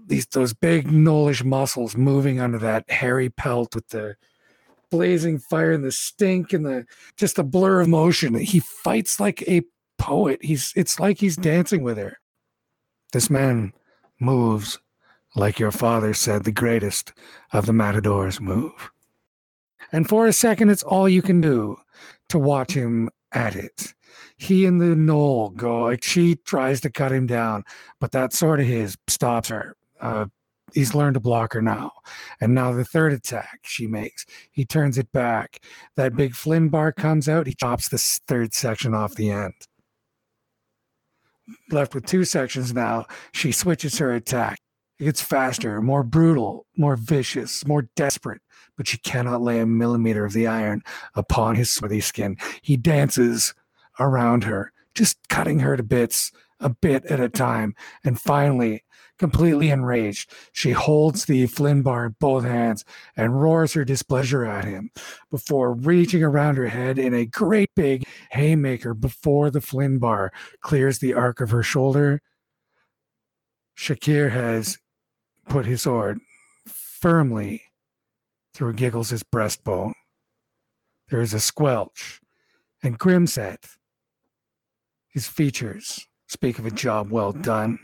these those big gnollish muscles moving under that hairy pelt with the blazing fire and the stink and the just the blur of motion. He fights like a poet. He's it's like he's dancing with her. This man moves like your father said the greatest of the matadors move. And for a second, it's all you can do to watch him at it. He and the gnoll go like she tries to cut him down, but that sword of his stops her. Uh, he's learned to block her now. And now the third attack she makes, he turns it back. That big Flynn bar comes out, he chops this third section off the end. Left with two sections now, she switches her attack. It gets faster, more brutal, more vicious, more desperate, but she cannot lay a millimeter of the iron upon his swarthy skin. He dances around her, just cutting her to bits, a bit at a time. And finally, completely enraged, she holds the Flynn bar in both hands and roars her displeasure at him before reaching around her head in a great big haymaker before the Flynn bar clears the arc of her shoulder. Shakir has put his sword firmly through Giggles' breastbone. There is a squelch, and Grimset, his features speak of a job well done.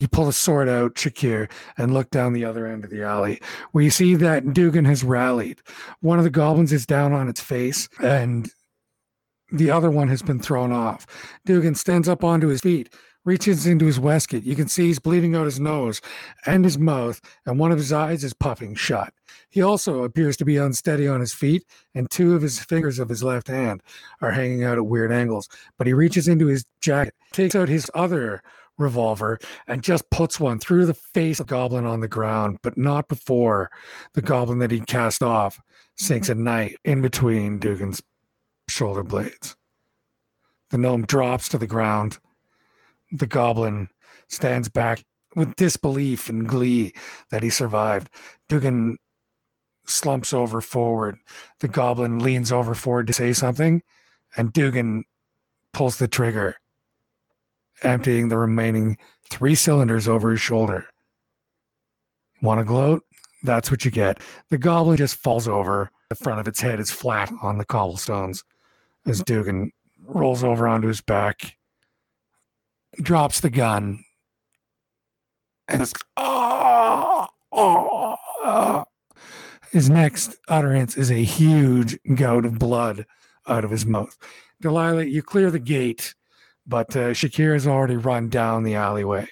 You pull the sword out, Shakir, and look down the other end of the alley, where you see that Dugan has rallied. One of the goblins is down on its face, and the other one has been thrown off. Dugan stands up onto his feet, reaches into his waistcoat. You can see he's bleeding out his nose and his mouth, and one of his eyes is puffing shut. He also appears to be unsteady on his feet, and two of his fingers of his left hand are hanging out at weird angles. But he reaches into his jacket, takes out his other revolver, and just puts one through the face of the goblin on the ground, but not before the goblin that he cast off sinks a knife in between Dugan's shoulder blades. The gnome drops to the ground. The goblin stands back with disbelief and glee that he survived. Dugan slumps over forward. The goblin leans over forward to say something, and Dugan pulls the trigger, emptying the remaining three cylinders over his shoulder. Want to gloat? That's what you get. The goblin just falls over. The front of its head is flat on the cobblestones as Dugan rolls over onto his back, drops the gun, and it's, oh, oh, oh. His next utterance is a huge gout of blood out of his mouth. Delilah, you clear the gate, but uh, Shakir has already run down the alleyway.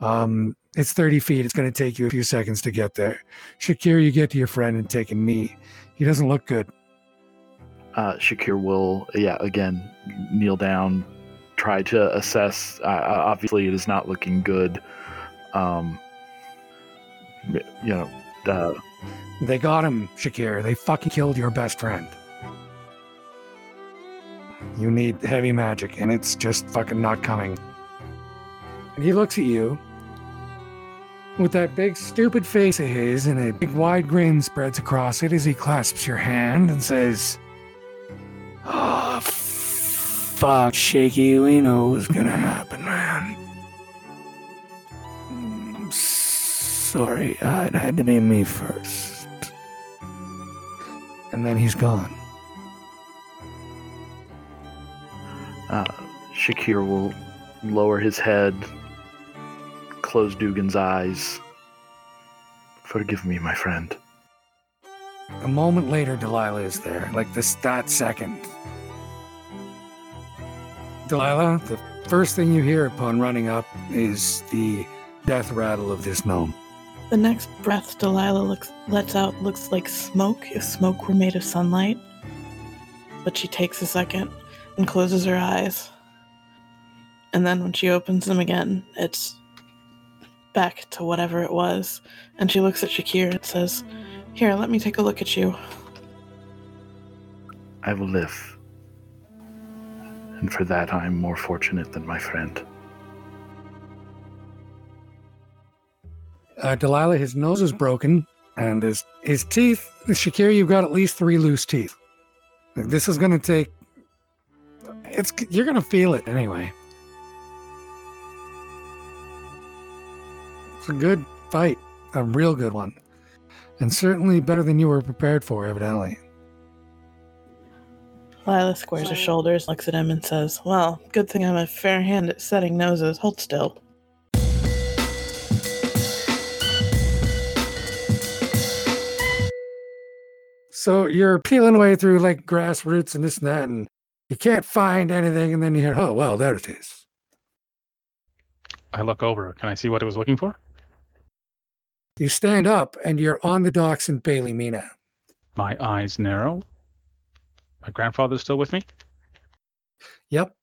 Um, it's 30 feet. It's going to take you a few seconds to get there. Shakir, you get to your friend and take a knee. He doesn't look good. Uh, Shakir will, yeah, again, kneel down, try to assess. Uh, obviously, it is not looking good. Um, you know, uh, They got him, Shakir. They fucking killed your best friend. You need heavy magic, and it's just fucking not coming. And he looks at you with that big stupid face of his, and a big wide grin spreads across it as he clasps your hand and says, Oh, fuck, Shaky. We know what's gonna happen, man. Mm, Sorry, uh, it had to be me first. And then he's gone. uh, Shakir will lower his head, close Dugan's eyes. Forgive me, my friend. A moment later, Delilah is there, like this that second. Delilah, the first thing you hear upon running up is the death rattle of this gnome. The next breath Delilah looks, lets out looks like smoke if smoke were made of sunlight. But she takes a second and closes her eyes. And then when she opens them again, it's back to whatever it was. And she looks at Shakir and says, Here, let me take a look at you. I will live. And for that, I am more fortunate than my friend. Uh, Delilah, his nose is broken, and his his teeth. Shakir, you've got at least three loose teeth. This is going to take it's you're gonna feel it anyway. It's a good fight, a real good one, and certainly better than you were prepared for, evidently. Lila squares her shoulders, looks at him, and says, Well, good thing I'm a fair hand at setting noses. Hold still. So you're peeling away through like grassroots and this and that, and you can't find anything, and then you hear, oh, well, there it is. I look over. Can I see what it was looking for? You stand up, and you're on the docks in Bailey Mina. My eyes narrow. My grandfather's still with me? Yep.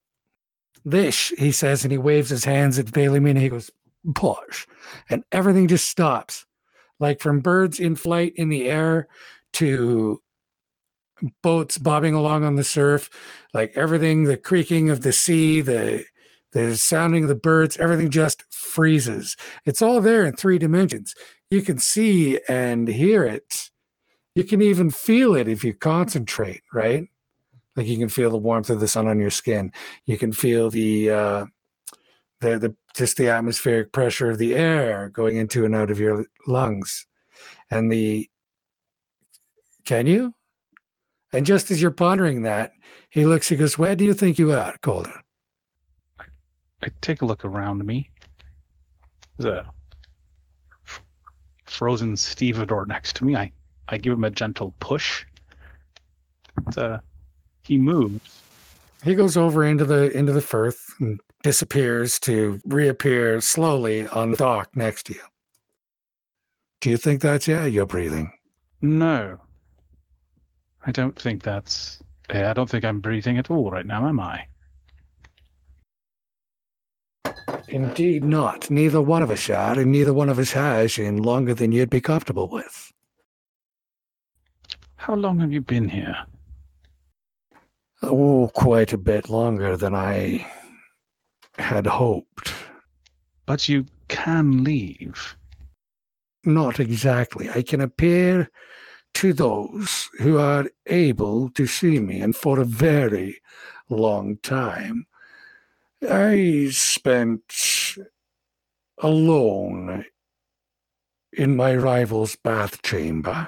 This, he says, and he waves his hands at Bailey Mina. He goes, push. And everything just stops. Like from birds in flight in the air to boats bobbing along on the surf, like everything, the creaking of the sea, the the sounding of the birds, everything just freezes. It's all there in three dimensions. You can see and hear it. You can even feel it if you concentrate, right? Like you can feel the warmth of the sun on your skin. You can feel the uh the the just the atmospheric pressure of the air going into and out of your lungs. And the can you? And just as you're pondering that, he looks, he goes, Where do you think you are, Calder? I take a look around me. A f- frozen stevedore next to me. I, I give him a gentle push. But, uh, he moves. He goes over into the into the firth and disappears to reappear slowly on the dock next to you. Do you think that's yeah, you're breathing? No. I don't think that's. I don't think I'm breathing at all right now, am I? Indeed not. Neither one of us are, and neither one of us has in longer than you'd be comfortable with. How long have you been here? Oh, quite a bit longer than I had hoped. But you can leave. Not exactly. I can appear to those who are able to see me, and for a very long time. I spent alone in my rival's bath chamber,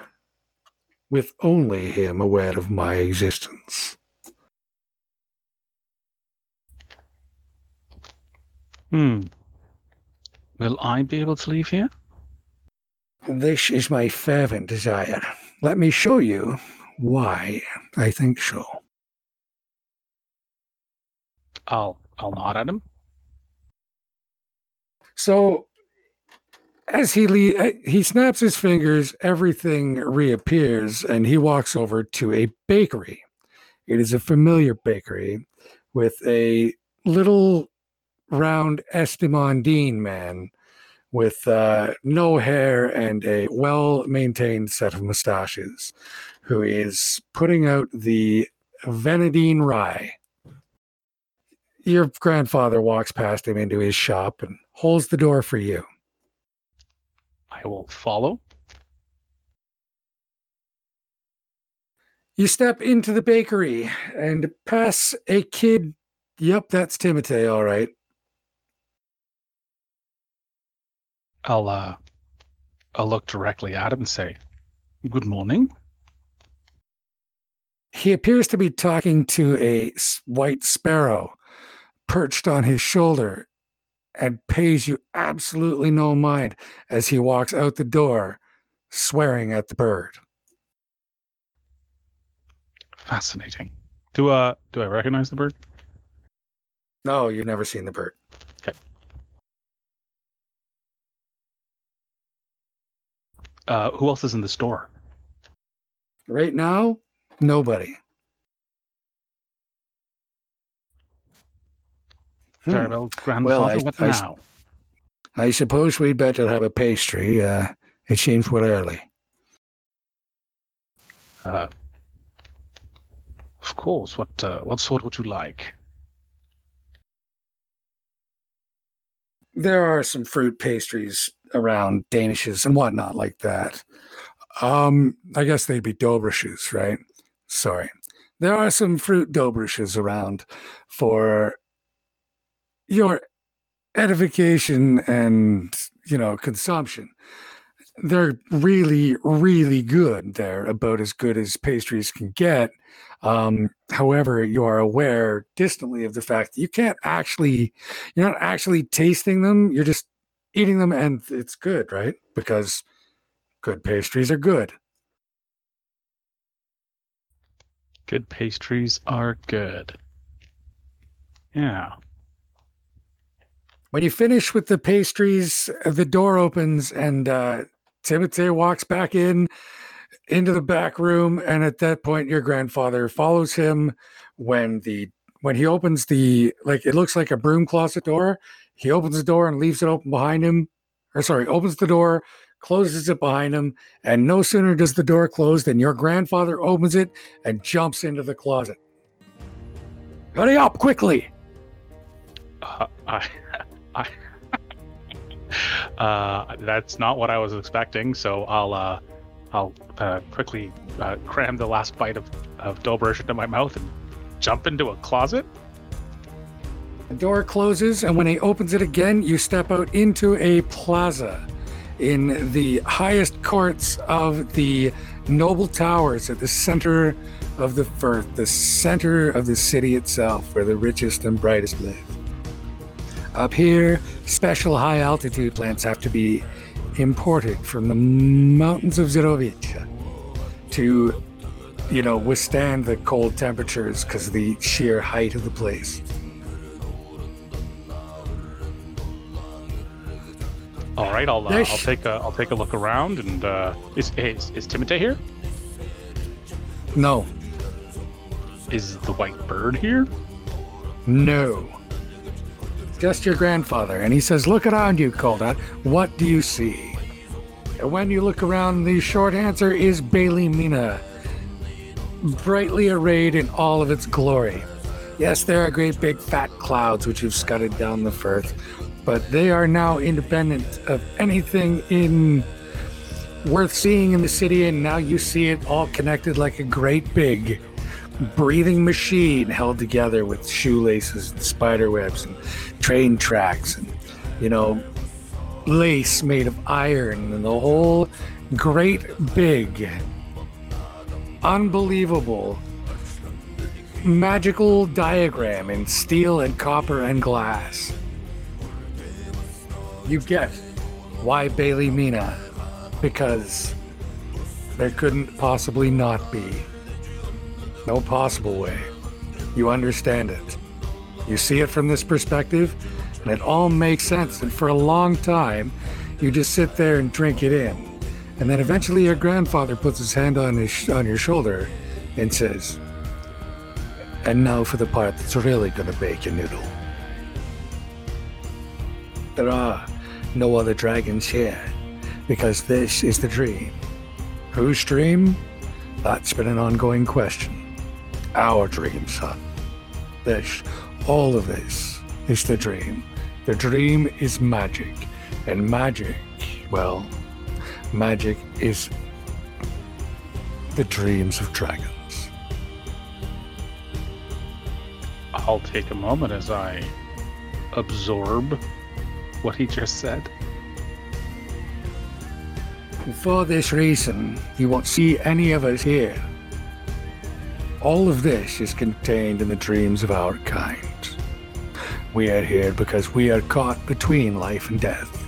with only him aware of my existence. Hmm. Will I be able to leave here? This is my fervent desire. Let me show you why I think so. I'll I'll nod at him. So, as he le- uh, he snaps his fingers, everything reappears, and he walks over to a bakery. It is a familiar bakery with a little round Estimondine man with uh, no hair and a well maintained set of mustaches, who is putting out the Venadine rye. Your grandfather walks past him into his shop and holds the door for you. I will follow. You step into the bakery and pass a kid. Yep, that's Timotei, all right. I'll uh I'll look directly at him and say, Good morning. He appears to be talking to a white sparrow perched on his shoulder and pays you absolutely no mind as he walks out the door, swearing at the bird. Fascinating. Do uh do I recognize the bird? No, you've never seen the bird. Uh who else is in the store? Right now, nobody. Hmm. Well. I- what I now? I suppose we'd better have a pastry. Uh, it seems we're early. Uh, of course. What uh, what sort would you like? There are some fruit pastries around, Danishes and whatnot like that. Um, I guess they'd be Dobrishes, right? Sorry. there are some fruit dobrushes around for your edification and you know consumption they're really really good they're about as good as pastries can get um, however you are aware distantly of the fact that you can't actually you're not actually tasting them you're just eating them and it's good right because good pastries are good Good pastries are good. Yeah. When you finish with the pastries, the door opens and uh, Timothy walks back in into the back room, and at that point, your grandfather follows him. When the when he opens the like, it looks like a broom closet door. He opens the door and leaves it open behind him, or sorry, opens the door, closes it behind him, and no sooner does the door close than your grandfather opens it and jumps into the closet. Hurry up, quickly! Uh, I, uh, that's not what I was expecting. So I'll, uh, I'll uh, quickly uh, cram the last bite of of Dobrush into my mouth and jump into a closet. The door closes, and when he opens it again, you step out into a plaza in the highest courts of the noble towers at the center of the Firth, the center of the city itself, where the richest and brightest live. Up here, special high altitude plants have to be imported from the mountains of Zerovic to, you know, withstand the cold temperatures because of the sheer height of the place. All right, I'll uh, I'll take a I'll take a look around and uh, is is is Timotei here? No, Is the white bird here? No. Just your grandfather. And he says, Look around you, Calder. What do you see? And when you look around, the short answer is Bailey Mina, brightly arrayed in all of its glory. Yes, there are great big fat clouds which have scudded down the Firth, but they are now independent of anything in worth seeing in the city, and now you see it all connected like a great big breathing machine held together with shoelaces and spider webs and train tracks and you know lace made of iron and the whole great big unbelievable magical diagram in steel and copper and glass you get why Bailey Mina because there couldn't possibly not be no possible way. You understand it. You see it from this perspective, and it all makes sense. And for a long time, you just sit there and drink it in. And then eventually, your grandfather puts his hand on his on your shoulder and says, "And now for the part that's really going to bake your noodle." There are no other dragons here, because this is the dream. Whose dream? That's been an ongoing question our dream, son. This, all of this, is the dream. The dream is magic, and magic, well, magic is the dreams of dragons. I'll take a moment as I absorb what he just said. And for this reason, you won't see any of us here. All of this is contained in the dreams of our kind. We are here because we are caught between life and death.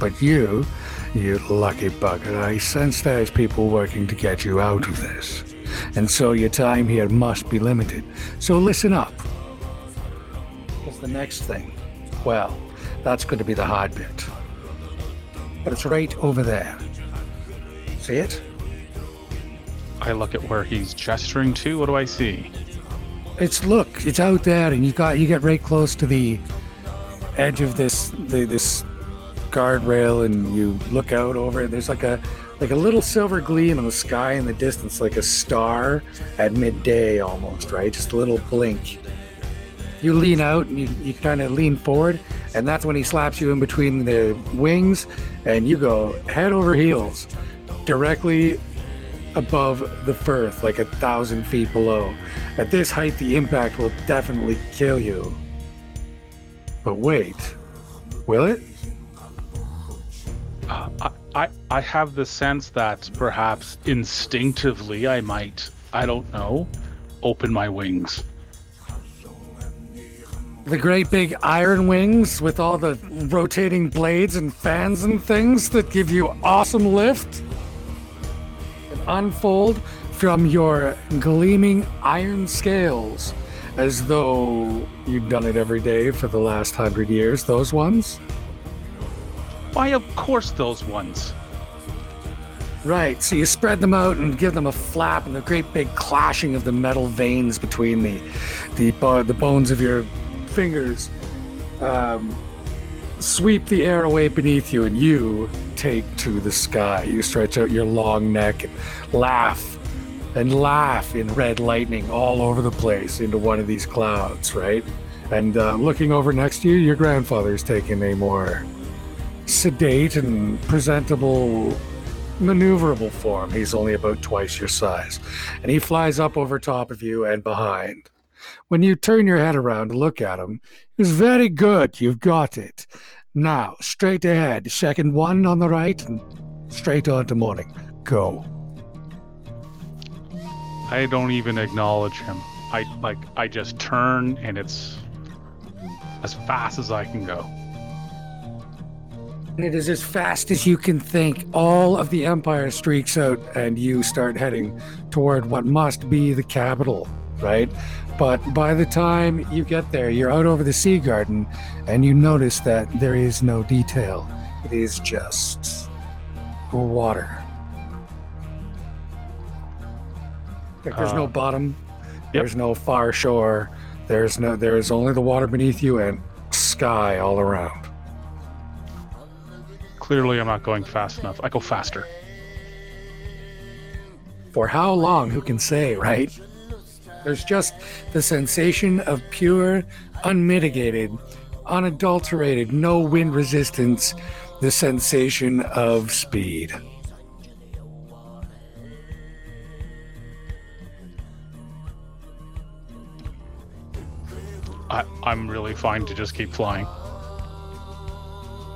But you, you lucky bugger, I sense there's people working to get you out of this. And so your time here must be limited. So listen up. What's the next thing? Well, that's going to be the hard bit. But it's right over there. See it? I look at where he's gesturing to. What do I see? It's look, it's out there, and you got you get right close to the edge of this the, this guardrail, and you look out over it. There's like a like a little silver gleam in the sky in the distance, like a star at midday almost, right? Just a little blink. You lean out and you, you kind of lean forward, and that's when he slaps you in between the wings, and you go head over heels directly above the Firth, like a thousand feet below. At this height, the impact will definitely kill you. But wait, will it? Uh, I, I, I have the sense that perhaps instinctively I might, I don't know, open my wings. The great big iron wings with all the rotating blades and fans and things that give you awesome lift unfold from your gleaming iron scales as though you've done it every day for the last hundred years. Those ones? Why, of course, those ones. Right, so you spread them out and give them a flap, and the great big clashing of the metal veins between the the, the bones of your fingers um, sweep the air away beneath you, and you take to the sky. You stretch out your long neck and laugh and laugh in red lightning all over the place into one of these clouds, right? And uh, looking over next to you, your grandfather's taking a more sedate and presentable maneuverable form. He's only about twice your size. And he flies up over top of you and behind. When you turn your head around to look at him, he's very good. You've got it. Now, straight ahead, second one on the right, and straight on to morning. Go. I don't even acknowledge him. I like I just turn and it's as fast as I can go. And it is as fast as you can think. All of the Empire streaks out, and you start heading toward what must be the capital, right? But by the time you get there, you're out over the sea garden, and you notice that there is no detail. It is just water. Like there's no Uh, bottom. There's no far shore. There's no. There is only the water beneath you and sky all around. Clearly, I'm not going fast enough. I go faster. For how long? Who can say, right? There's just the sensation of pure, unmitigated, unadulterated, no wind resistance, the sensation of speed. I, I'm really fine to just keep flying.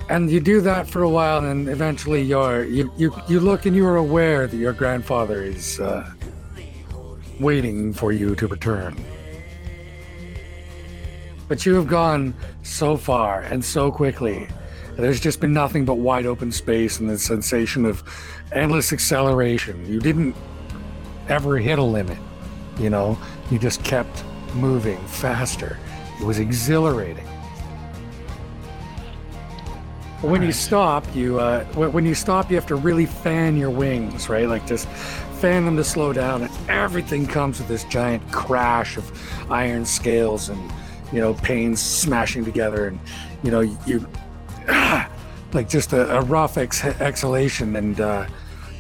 And you do that for a while, and eventually you're you you, you look and you are aware that your grandfather is uh, waiting for you to return. But you have gone so far and so quickly. There's just been nothing but wide open space and the sensation of endless acceleration. You didn't ever hit a limit, you know. You just kept moving faster. It was exhilarating. When you stop, you uh, when you stop, you have to really fan your wings, right? Like just them to slow down, and everything comes with this giant crash of iron scales and you know panes smashing together, and you know you like just a, a rough ex- exhalation, and uh,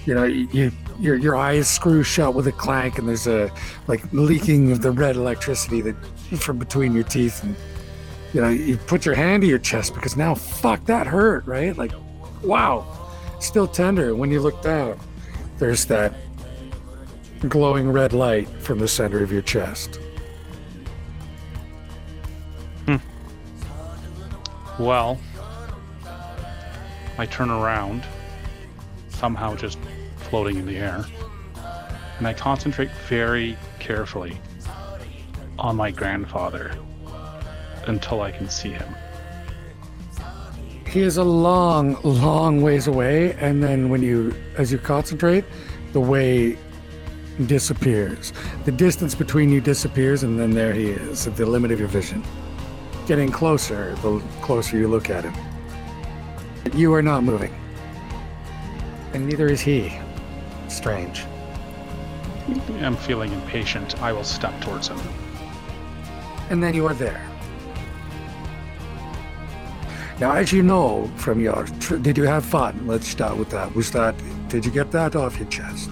you know you your your eyes screw shut with a clank, and there's a like leaking of the red electricity that from between your teeth, and you know, you put your hand to your chest because now, fuck, that hurt, right? Like, wow, still tender. When you look down, there's that glowing red light from the center of your chest. Hmm. Well, I turn around, somehow just floating in the air, and I concentrate very carefully on my grandfather until I can see him. He is a long, long ways away, and then when you, as you concentrate, the way disappears. The distance between you disappears, and then there he is at the limit of your vision. Getting closer, the closer you look at him. You are not moving. And neither is he. Strange. I'm feeling impatient. I will step towards him. And then you are there. Now, as you know from your, tr- did you have fun? Let's start with that. Was that, did you get that off your chest?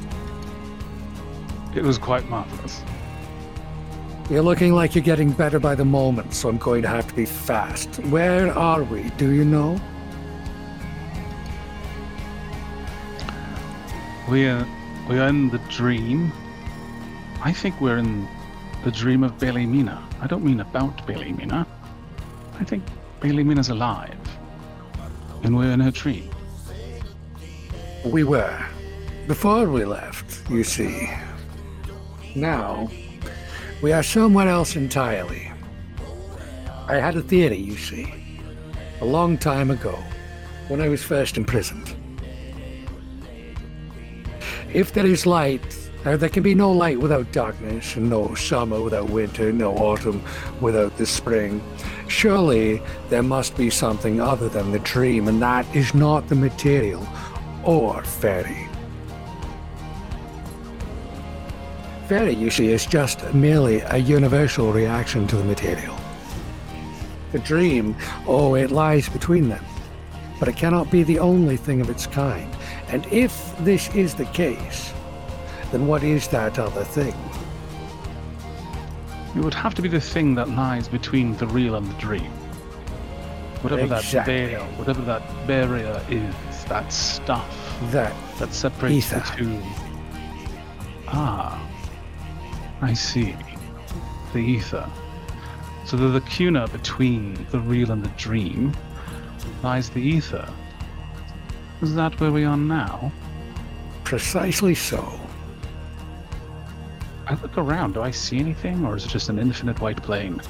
It was quite marvelous. You're looking like you're getting better by the moment, so I'm going to have to be fast. Where are we? Do you know? We, uh, We are in the dream. I think we're in the dream of Bailey Mina. I don't mean about Bailey Mina. I think Bailey Mina's alive. And we're in her dream. We were. Before we left, you see. Now, we are somewhere else entirely. I had a theory, you see, a long time ago, when I was first imprisoned. If there is light, uh, there can be no light without darkness, and no summer without winter, no autumn without the spring. Surely there must be something other than the dream, and that is not the material or fairy. You see, is just merely a universal reaction to the material. The dream, oh, it lies between them. But it cannot be the only thing of its kind. And if this is the case, then what is that other thing? It would have to be the thing that lies between the real and the dream. Whatever Exactly. that veil, whatever that barrier is, that stuff That that separates the two. Ah, I see. The ether. So the lacuna between the real and the dream lies the ether. Is that where we are now? precisely so. I look around. Do I see anything, or is it just an infinite white plane?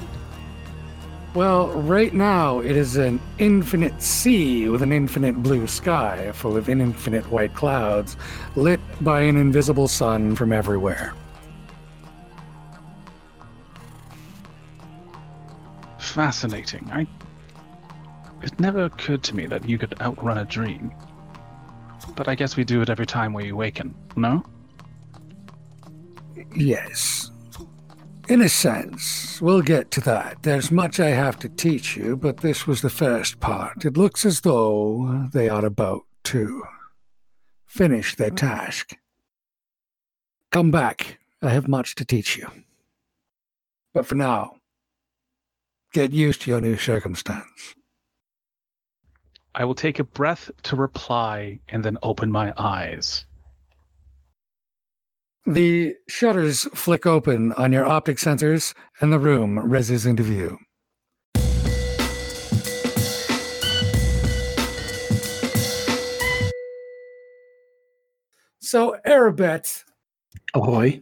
Well, right now it is an infinite sea with an infinite blue sky full of infinite white clouds, lit by an invisible sun from everywhere. Fascinating. I. It never occurred to me that you could outrun a dream. But I guess we do it every time we awaken, no? Yes. In a sense, we'll get to that. There's much I have to teach you, but this was the first part. It looks as though they are about to finish their task. Come back. I have much to teach you. But for now, get used to your new circumstance. I will take a breath to reply and then open my eyes. The shutters flick open on your optic sensors, and the room rises into view. So, Arabet, Ahoy.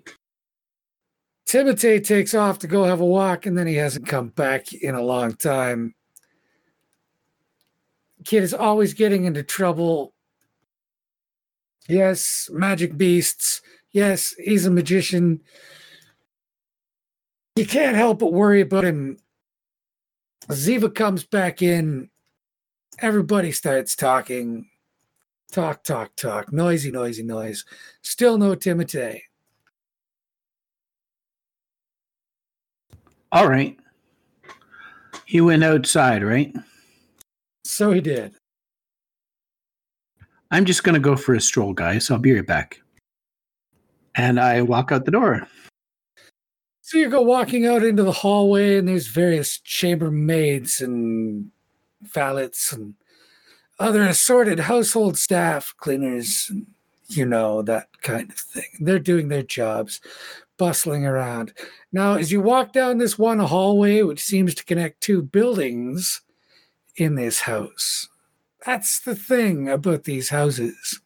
Timotei takes off to go have a walk, and then he hasn't come back in a long time. Kid is always getting into trouble. Yes, magic beasts. Yes, he's a magician. You can't help but worry about him. Ziva comes back in. Everybody starts talking. Talk, talk, talk. Noisy, noisy, noise. Still no Timotei. All right. He went outside, right? So he did. I'm just going to go for a stroll, guys. I'll be right back. And I walk out the door. So you go walking out into the hallway, and there's various chambermaids and valets and other assorted household staff, cleaners, you know, that kind of thing. They're doing their jobs, bustling around. Now, as you walk down this one hallway, which seems to connect two buildings in this house, that's the thing about these houses.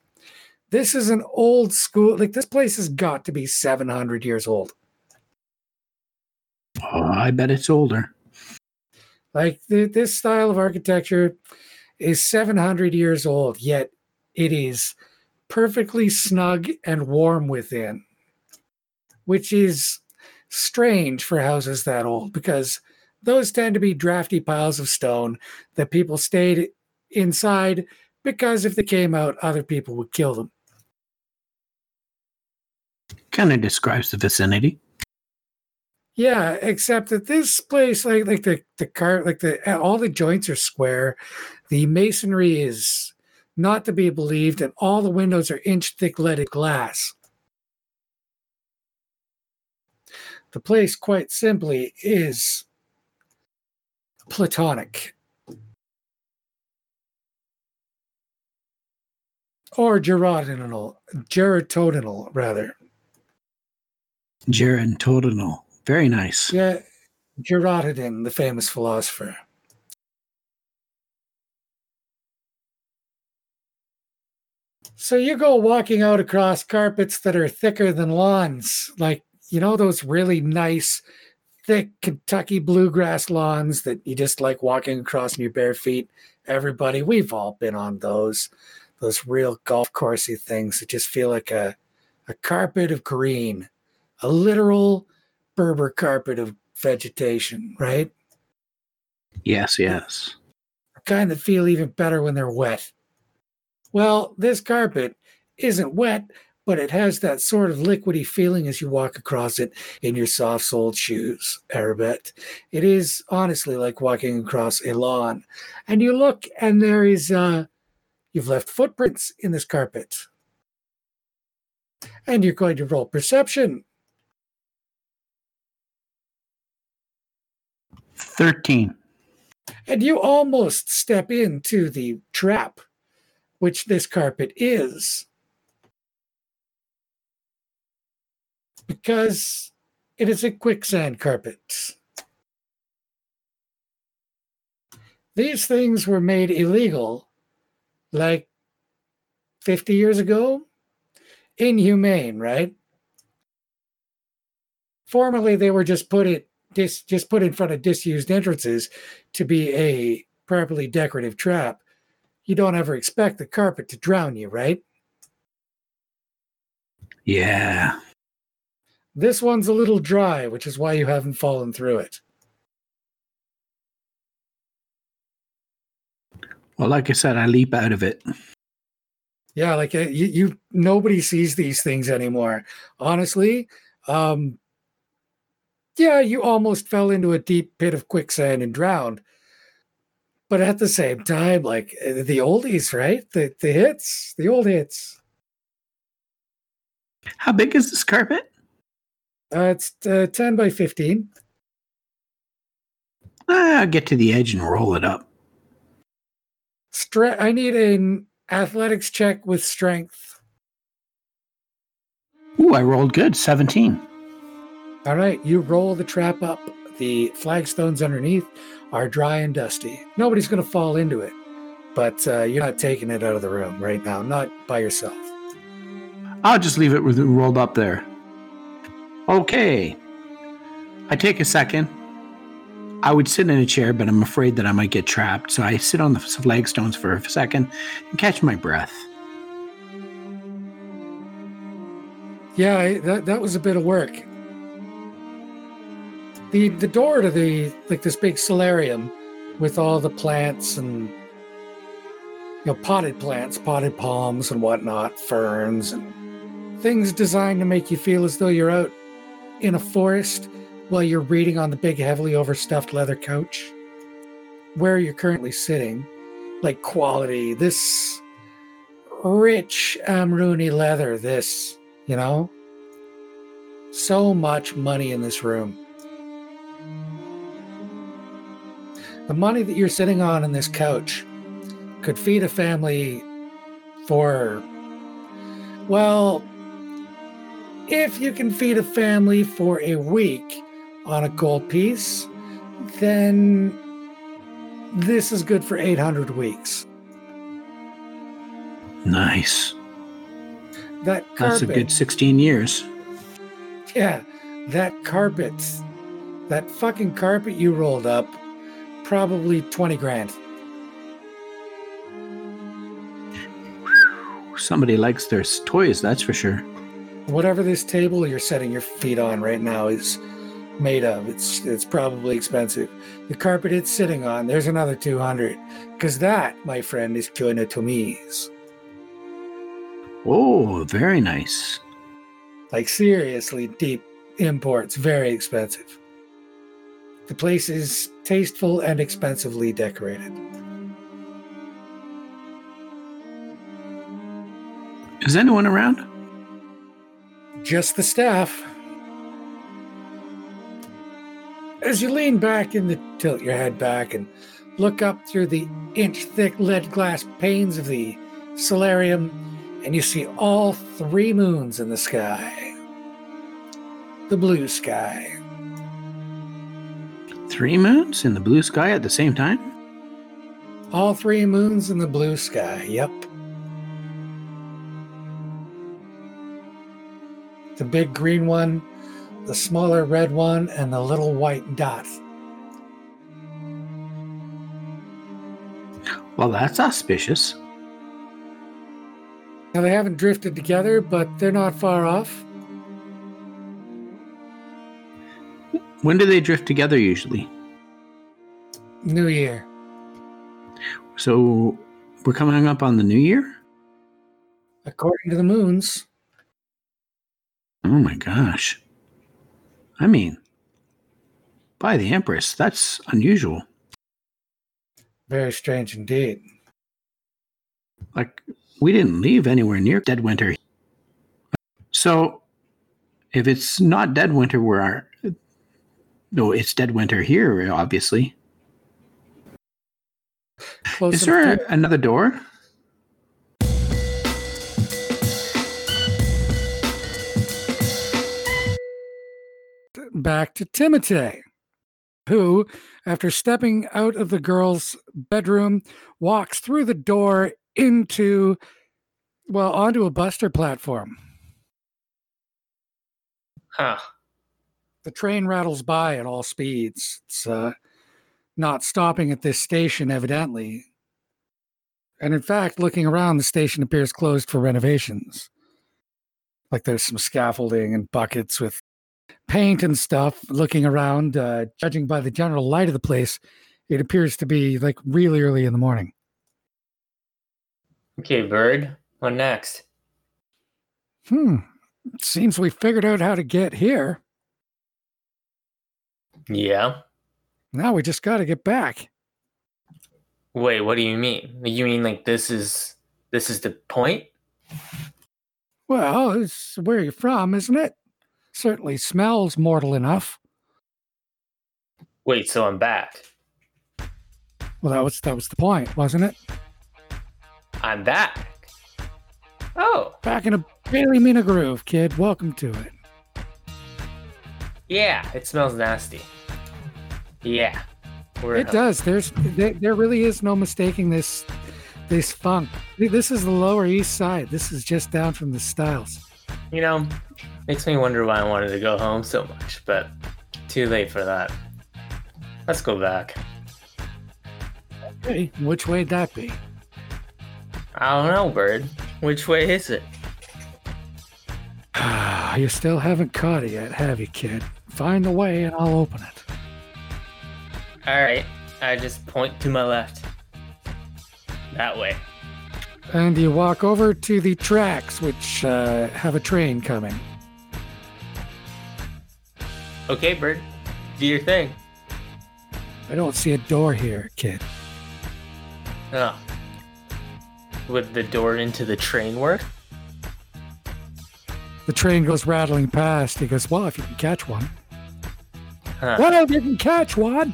This is an old school, like, this place has got to be 700 years old. Oh, I bet it's older. Like th- this style of architecture is 700 years old, yet it is perfectly snug and warm within, which is strange for houses that old because those tend to be drafty piles of stone that people stayed inside because if they came out, other people would kill them. Kind of describes the vicinity. Yeah, except that this place, like like the the car, like the all the joints are square, the masonry is not to be believed, and all the windows are inch thick leaded glass. The place, quite simply, is platonic. or gerotinal, gerotoninal, rather. Gerontodinal. Very nice. Yeah, Girotodin, the famous philosopher. So you go walking out across carpets that are thicker than lawns, like, you know, those really nice, thick Kentucky bluegrass lawns that you just like walking across in your bare feet. Everybody, we've all been on those, those real golf coursey things that just feel like a, a carpet of green, a literal Berber carpet of vegetation, right? Yes, yes. kind that feel even better when they're wet. Well, this carpet isn't wet, but it has that sort of liquidy feeling as you walk across it in your soft soled shoes, Arabette. It is honestly like walking across a lawn. And you look, and there is, uh, you've left footprints in this carpet. And you're going to roll perception. 13. And you almost step into the trap, which this carpet is. Because it is a quicksand carpet. These things were made illegal like 50 years ago. Inhumane, right? Formerly, they were just put it dis, just put in front of disused entrances to be a properly decorative trap. You don't ever expect the carpet to drown you, right? Yeah. This one's a little dry, which is why you haven't fallen through it. Well, like I said, I leap out of it. Yeah, like uh, you, you nobody sees these things anymore. Honestly, um, yeah, you almost fell into a deep pit of quicksand and drowned. But at the same time, like uh, the oldies, right? The the hits, the old hits. How big is this carpet? Uh, it's uh, ten by fifteen. I'll get to the edge and roll it up. Stre- I need an athletics check with strength. Ooh, I rolled good. 17. All right, you roll the trap up. The flagstones underneath are dry and dusty. Nobody's going to fall into it, but uh, you're not taking it out of the room right now, not by yourself. I'll just leave it rolled up there. Okay. I take a second. I would sit in a chair, but I'm afraid that I might get trapped. So I sit on the flagstones for a second and catch my breath. Yeah, I- that that was a bit of work. The the door to the like this big solarium with all the plants and you know potted plants, potted palms and whatnot, ferns and things designed to make you feel as though you're out in a forest while you're reading on the big heavily overstuffed leather couch where you're currently sitting. Like quality, this rich Amruni leather, this, you know? So much money in this room. The money that you're sitting on in this couch could feed a family for, well, if you can feed a family for a week on a gold piece, then this is good for 800 weeks. Nice. That carpet. That's a good 16 years. Yeah, that carpet, that fucking carpet you rolled up, probably 20 grand. Somebody likes their toys, that's for sure. Whatever this table you're setting your feet on right now is made of, it's it's probably expensive. The carpet it's sitting on, there's another 200. Because that, my friend, is Joina Tomise. Oh, very nice. Like seriously deep imports, very expensive. The place is tasteful and expensively decorated. Is anyone around? Just the staff. As you lean back and the, tilt your head back and look up through the inch thick lead glass panes of the solarium, and you see all three moons in the sky. The blue sky. Three moons in the blue sky at the same time? All three moons in the blue sky, yep. The big green one, the smaller red one, and the little white dot. Well, that's auspicious. Now, they haven't drifted together, but they're not far off. When do they drift together usually? New Year. So we're coming up on the new year? According to the moons. Oh my gosh. I mean, by the Empress, that's unusual. Very strange indeed. Like, we didn't leave anywhere near Dead Winter. So, if it's not Dead Winter, where our. No, it's Dead Winter here, obviously. Close Is there a- another door? Back to Timotei, who, after stepping out of the girl's bedroom, walks through the door into, well, onto a buster platform. Huh. The train rattles by at all speeds. It's uh, not stopping at this station, evidently. And in fact, looking around, the station appears closed for renovations. Like there's some scaffolding and buckets with paint and stuff. Looking around, uh, judging by the general light of the place, it appears to be like really early in the morning. Okay, Bird. What next? Hmm. Seems we figured out how to get here. Yeah. Now we just got to get back. Wait, what do you mean? You mean like this is this is the point? Well, it's where you're from, isn't it? Certainly smells mortal enough. Wait, so I'm back. Well, that was that was the point, wasn't it? I'm back. Oh, Back in a Bailey Mina groove, kid. Welcome to it. yeah, it smells nasty. Yeah. It does. There's there, there really is no mistaking this this funk. This is the Lower East Side. This is just down from the Styles. You know, makes me wonder why I wanted to go home so much, but too late for that. Let's go back. Hey, which way'd that be? I don't know, Bird. Which way is it? you still haven't caught it yet, have you, kid? Find the way and I'll open it. All right, I just point to my left. That way. And you walk over to the tracks, which uh, have a train coming. Okay, Bird. Do your thing. I don't see a door here, kid. Oh. Would the door into the train work? The train goes rattling past. He goes, Well, if you can catch one. Huh. Well, if you can catch one.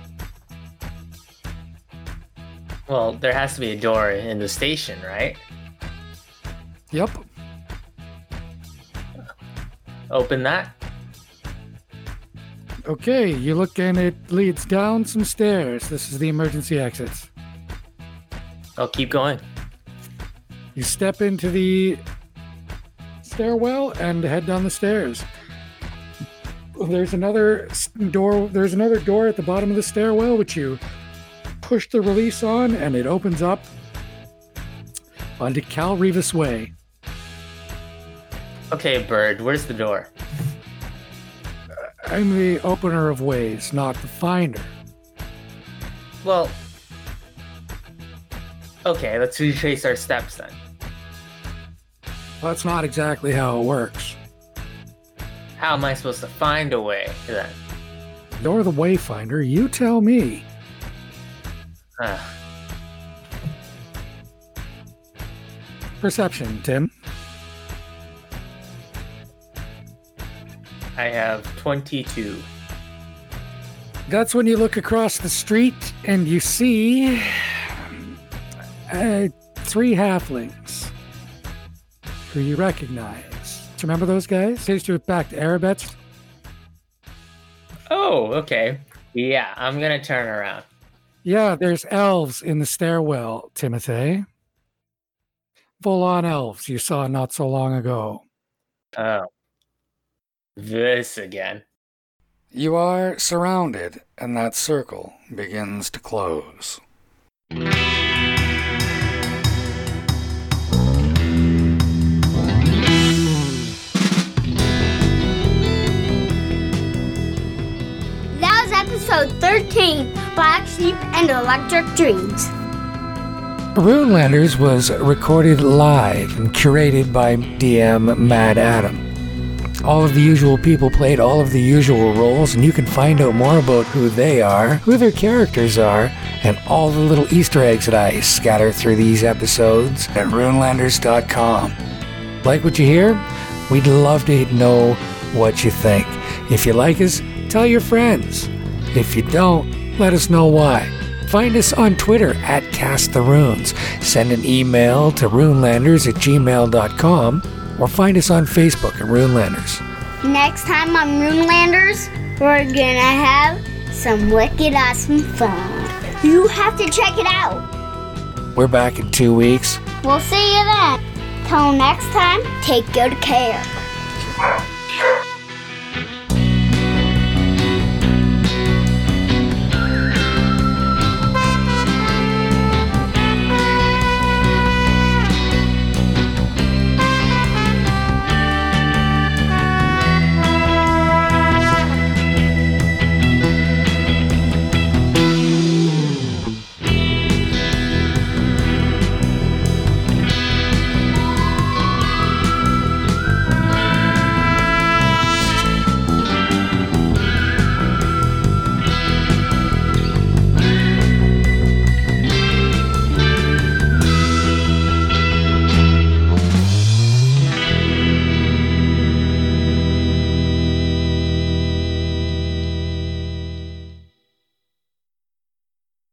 Well, there has to be a door in the station, right? Yep. Open that. Okay, you look and it leads down some stairs. This is the emergency exits. I'll keep going. You step into the stairwell and head down the stairs. There's another door. There's another door at the bottom of the stairwell, which you push the release on, and it opens up onto Cal Revis Way. Okay, Bird, where's the door? I'm the opener of ways, not the finder. Well, okay, let's retrace our steps then. That's not exactly how it works. How am I supposed to find a way then? You're the wayfinder. You tell me. Huh. Perception, Tim. I have 22. That's when you look across the street and you see uh, three halflings. who you recognize. Do you remember those guys? Takes you back to Arabets. Oh, okay. Yeah, I'm gonna turn around. Yeah, there's elves in the stairwell, Timothy. Full on elves you saw not so long ago. Oh. This again. You are surrounded, and that circle begins to close. That was episode 13 Black Sheep and Electric Dreams. Runelanders was recorded live and curated by DM Mad Adam. All of the usual people played all of the usual roles, and you can find out more about who they are, who their characters are, and all the little Easter eggs that I scatter through these episodes at runelanders.com. Like what you hear? We'd love to know what you think. If you like us, tell your friends. If you don't, let us know why. Find us on Twitter at Cast the Runes. Send an email to runelanders at gmail.com or find us on Facebook at Runelanders. Next time on Runelanders, we're gonna have some wicked awesome fun. You have to check it out. We're back in two weeks. We'll see you then. Till next time, take good care.